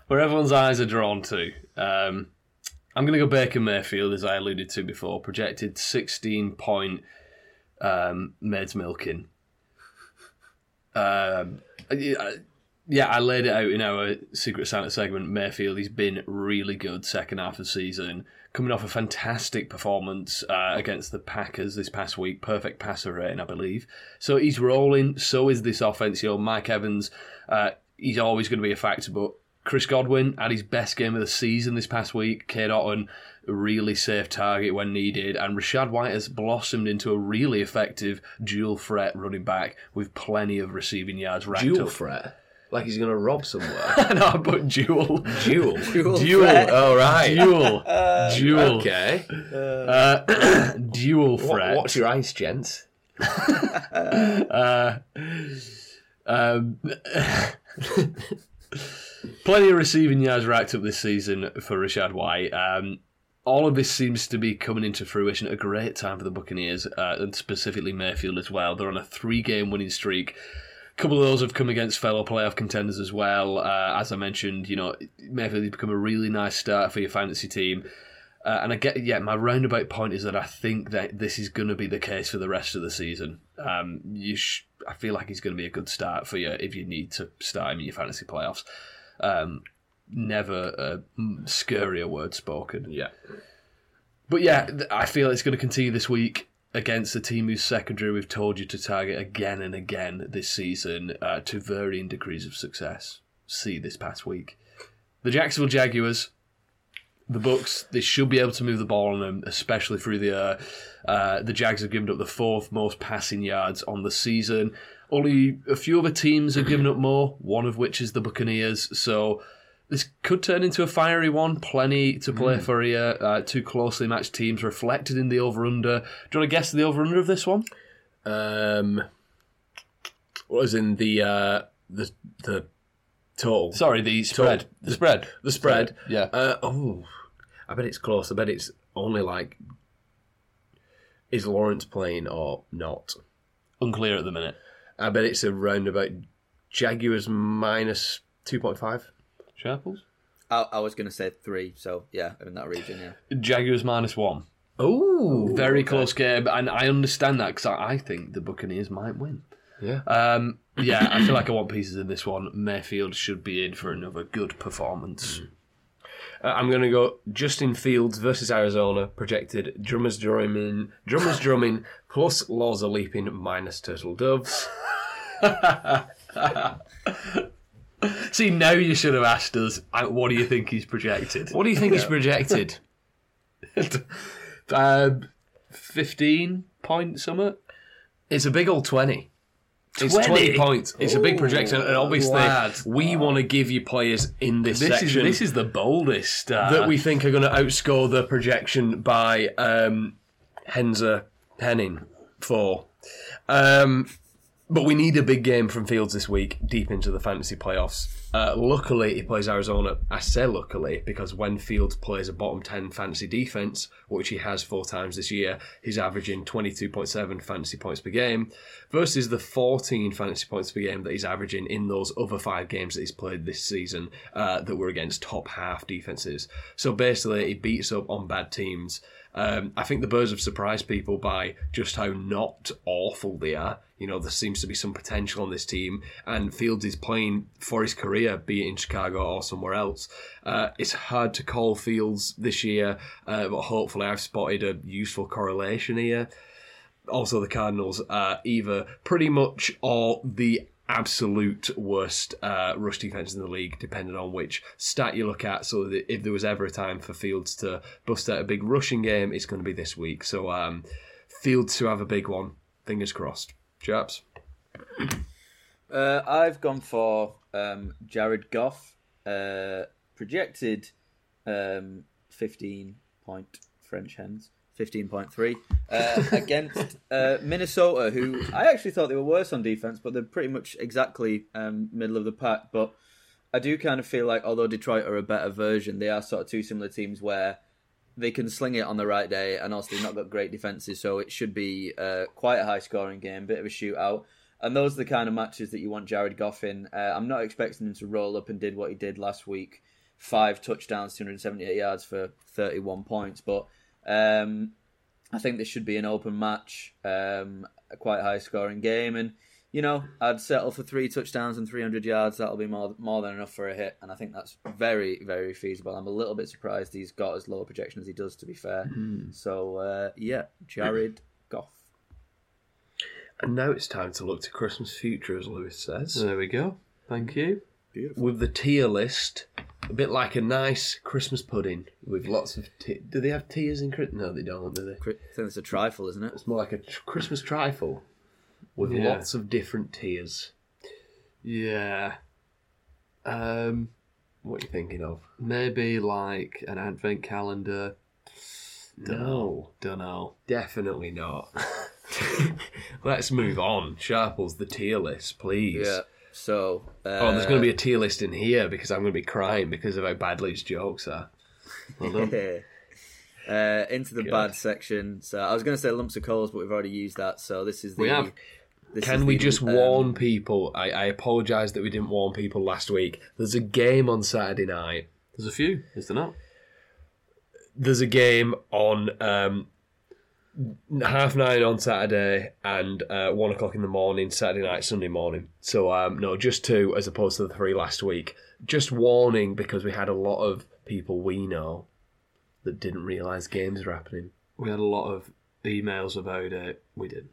where everyone's eyes are drawn to. Um, I'm going to go Baker Mayfield, as I alluded to before. Projected 16 point um, Maids milking. Um, yeah, yeah, I laid it out in our Secret Santa segment. Mayfield, he's been really good second half of the season, coming off a fantastic performance uh, against the Packers this past week. Perfect passer rating, I believe. So he's rolling. So is this offense. You know, Mike Evans, uh, he's always going to be a factor, but Chris Godwin had his best game of the season this past week. Cade Otton, a really safe target when needed, and Rachaad White has blossomed into a really effective dual threat running back with plenty of receiving yards. racked Dual up. threat? Like he's going to rob somewhere? *laughs* no, I put Jewel. Jewel. Dual Dual. threat. Oh, right. Dual. dual. *laughs* Okay. Uh, *coughs* dual What, threat. what's your ice, gents? *laughs* Uh, um, plenty of receiving yards racked up this season for Rachaad White. Um, all of this seems to be coming into fruition at a great time for the Buccaneers, uh, and specifically Mayfield as well. They're on a three-game winning streak. A couple of those have come against fellow playoff contenders as well. Uh, as I mentioned, you know, Mayfield has become a really nice start for your fantasy team. Uh, and I get, yeah, my roundabout point is that I think that this is going to be the case for the rest of the season. Um, you, sh- I feel like he's going to be a good start for you if you need to start him in your fantasy playoffs. Um, never a scurrier word spoken. Yeah. But yeah, I feel it's going to continue this week against the team whose secondary we've told you to target again and again this season uh, to varying degrees of success. See this past week. The Jacksonville Jaguars, the Bucks, they should be able to move the ball on them, especially through the air. Uh, the Jags have given up the fourth most passing yards on the season. Only a few other teams have given up more, one of which is the Buccaneers. So this could turn into a fiery one. Plenty to play for here. Uh, two closely matched teams reflected in the over under. Do you want to guess the over under of this one? Um, what was in the uh, the the total? Sorry, the spread. The spread. The spread. Yeah. Uh, oh, I bet it's close. I bet it's only like. Is Lawrence playing or not? Unclear at the minute. I bet it's around about Jaguars minus two point five. Sharples? I, I was going to say three, so yeah, in that region, yeah. Jaguars minus one. Oh, Very close game, and I understand that because I, I think the Buccaneers might win. Yeah. Um, yeah, *coughs* I feel like I want pieces in this one. Mayfield should be in for another good performance. Uh, I'm going to go Justin Fields versus Arizona. Projected drummers drumming, drummers *laughs* drumming plus laws are leaping minus turtle doves. *laughs* *laughs* See, now you should have asked us, uh, what do you think he's projected? What do you think he's projected? um, *laughs* 15 point summit? It's a big old 20. It's 20? 20 points. It's a big projection, and obviously, lad. we want to give you players in this, This is, section this is the boldest. Uh, that we think are going to outscore the projection by um, Henza Henning for. Um, but we need a big game from Fields this week, deep into the fantasy playoffs. Uh, luckily, he plays Arizona. I say luckily because when Fields plays a bottom 10 fantasy defense, which he has four times this year, he's averaging 22.7 fantasy points per game versus the 14 fantasy points per game that he's averaging in those other five games that he's played this season uh, that were against top half defenses. So basically, he beats up on bad teams. Um, I think the Birds have surprised people by just how not awful they are. You know, there seems to be some potential on this team, and Fields is playing for his career, be it in Chicago or somewhere else. Uh, it's hard to call Fields this year, uh, but hopefully I've spotted a useful correlation here. Also, the Cardinals are either pretty much or the absolute worst uh, rush defense in the league, depending on which stat you look at. So if there was ever a time for Fields to bust out a big rushing game, it's going to be this week. So um, Fields to have a big one. Fingers crossed. Chaps. Uh, I've gone for um, Jared Goff, uh, projected um, 15 point French hens, 15.3 uh, against uh, Minnesota, who I actually thought they were worse on defense, but they're pretty much exactly um, middle of the pack. But I do kind of feel like, although Detroit are a better version, they are sort of two similar teams where they can sling it on the right day, and also they've not got great defenses, so it should be uh, quite a high scoring game, bit of a shootout. And those are the kind of matches that you want Jared Goff in. Uh, I'm not expecting him to roll up and did what he did last week five touchdowns, 278 yards for 31 points. But um, I think this should be an open match, um, a quite high scoring game. And, you know, I'd settle for three touchdowns and 300 yards. That'll be more, more than enough for a hit. And I think that's very, very feasible. I'm a little bit surprised he's got as low a projection as he does, to be fair. So, uh, yeah, Jared Goff. And now it's time to look to Christmas future, as Lewis says. There we go. Thank you. with the tier list, a bit like a nice Christmas pudding with lots of. T- do they have tears in Christmas? No, they don't. Do they? I think it's a trifle, isn't it? It's more like a tr- Christmas trifle with Yeah. lots of different tiers. Yeah. Um, What are you thinking of? maybe like an advent calendar. No, Don't know. definitely not. *laughs* *laughs* Let's move on. Sharples the tier list, please. Yeah. So, uh, Oh, there's going to be a tier list in here because I'm going to be crying because of how badly his jokes are. Well *laughs* uh, into the Good. bad section. So I was going to say lumps of coals, but we've already used that. So this is the. We have. Can we the, just um, warn people? I, I apologise that we didn't warn people last week. There's a game on Saturday night. There's a few, is there not? There's a game on um, half nine on Saturday and uh, one o'clock in the morning, Saturday night, Sunday morning. So um, no, just two as opposed to the three last week. Just warning because we had a lot of people we know that didn't realise games were happening. We had a lot of emails about it. We didn't.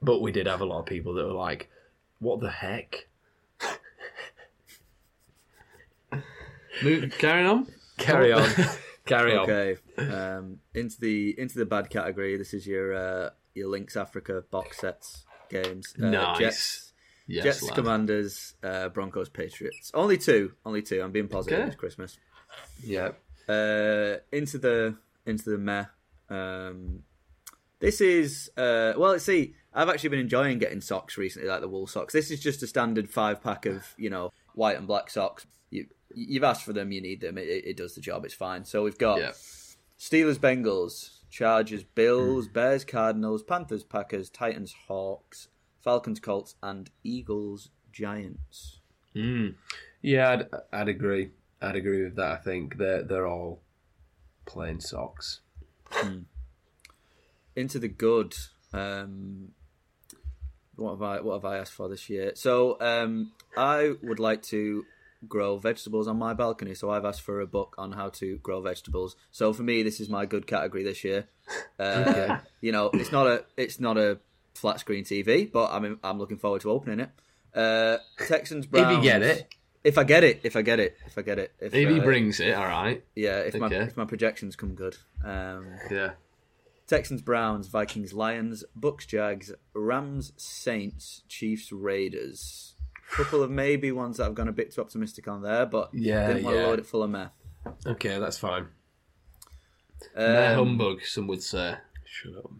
But we did have a lot of people that were like, "What the heck?" Carrying on. Carry on, *laughs* carry on. Okay. Um, into the into the bad category. This is your uh, your Lynx Africa box sets games. Uh, Nice. Jets, Yes, Jets lad. Commanders, uh, Broncos, Patriots. Only two. Only two. I'm being positive. Okay. It's Christmas. Yep. uh, into the into the meh. Um, this is uh, well. Let's see. I've actually been enjoying getting socks recently, like the wool socks. This is just a standard five pack of you know white and black socks. You you've asked for them, you need them. It, it it does the job. It's fine. So we've got Yeah. Steelers, Bengals, Chargers, Bills, Bears, Cardinals, Panthers, Packers, Titans, Hawks, Falcons, Colts, and Eagles, Giants. Mm. Yeah, I'd, I'd agree. I'd agree with that. I think they're they're all plain socks. into the good. Um, what have I what have I asked for this year? So um, I would like to grow vegetables on my balcony. So I've asked for a book on how to grow vegetables. So for me, this is my good category this year. Uh, *laughs* You know, it's not a it's not a flat screen TV, but I'm I'm looking forward to opening it. Uh, Texans Browns. If you get it, If I get it, if I get it, if I get it, if, If he uh, brings it, all right. yeah, if my if my projections come good. Um, Yeah. Texans, Browns, Vikings, Lions, Bucks, Jags, Rams, Saints, Chiefs, Raiders. Couple of maybe ones that I've gone a bit too optimistic on there, but Yeah, didn't want yeah. to load it full of meh. okay, that's fine. Meh Um, humbug, some would say. Shut up.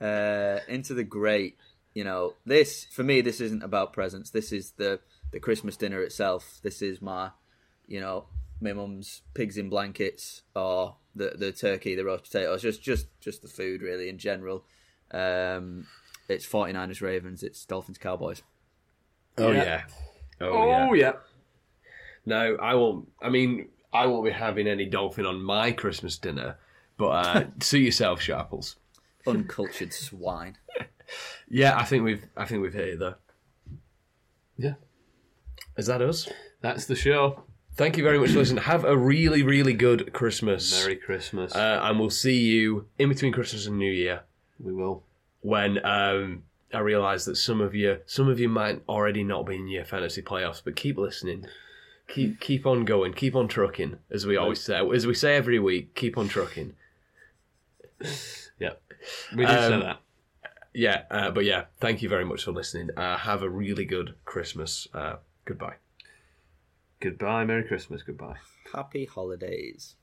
*laughs* uh, into the great. You know, this for me, this isn't about presents. This is the the Christmas dinner itself. This is my, you know, my mum's pigs in blankets or the the turkey, the roast potatoes, just just just the food really in general. Um, it's 49ers Ravens, it's Dolphins Cowboys. Oh Yeah. yeah. Oh, yeah. yeah. No, I won't. I mean, I won't be having any dolphin on my Christmas dinner. But uh, *laughs* suit yourself, Sharples. Uncultured swine. *laughs* Yeah, I think we've. I think we've hit it though. Yeah. Is that us? That's the show. Thank you very much for listening. Have a really, really good Christmas. Merry Christmas. Uh, and we'll see you in between Christmas and New Year we will. When um, I realise that some of you, some of you might already not be in your fantasy playoffs, but keep listening, keep keep on going, keep on trucking, as we always say, as we say every week, keep on trucking. yeah, We did say Um, that. yeah, uh, but yeah, thank you very much for listening. Uh, have a really good Christmas. Uh, goodbye. Goodbye. Merry Christmas. Goodbye. Happy holidays.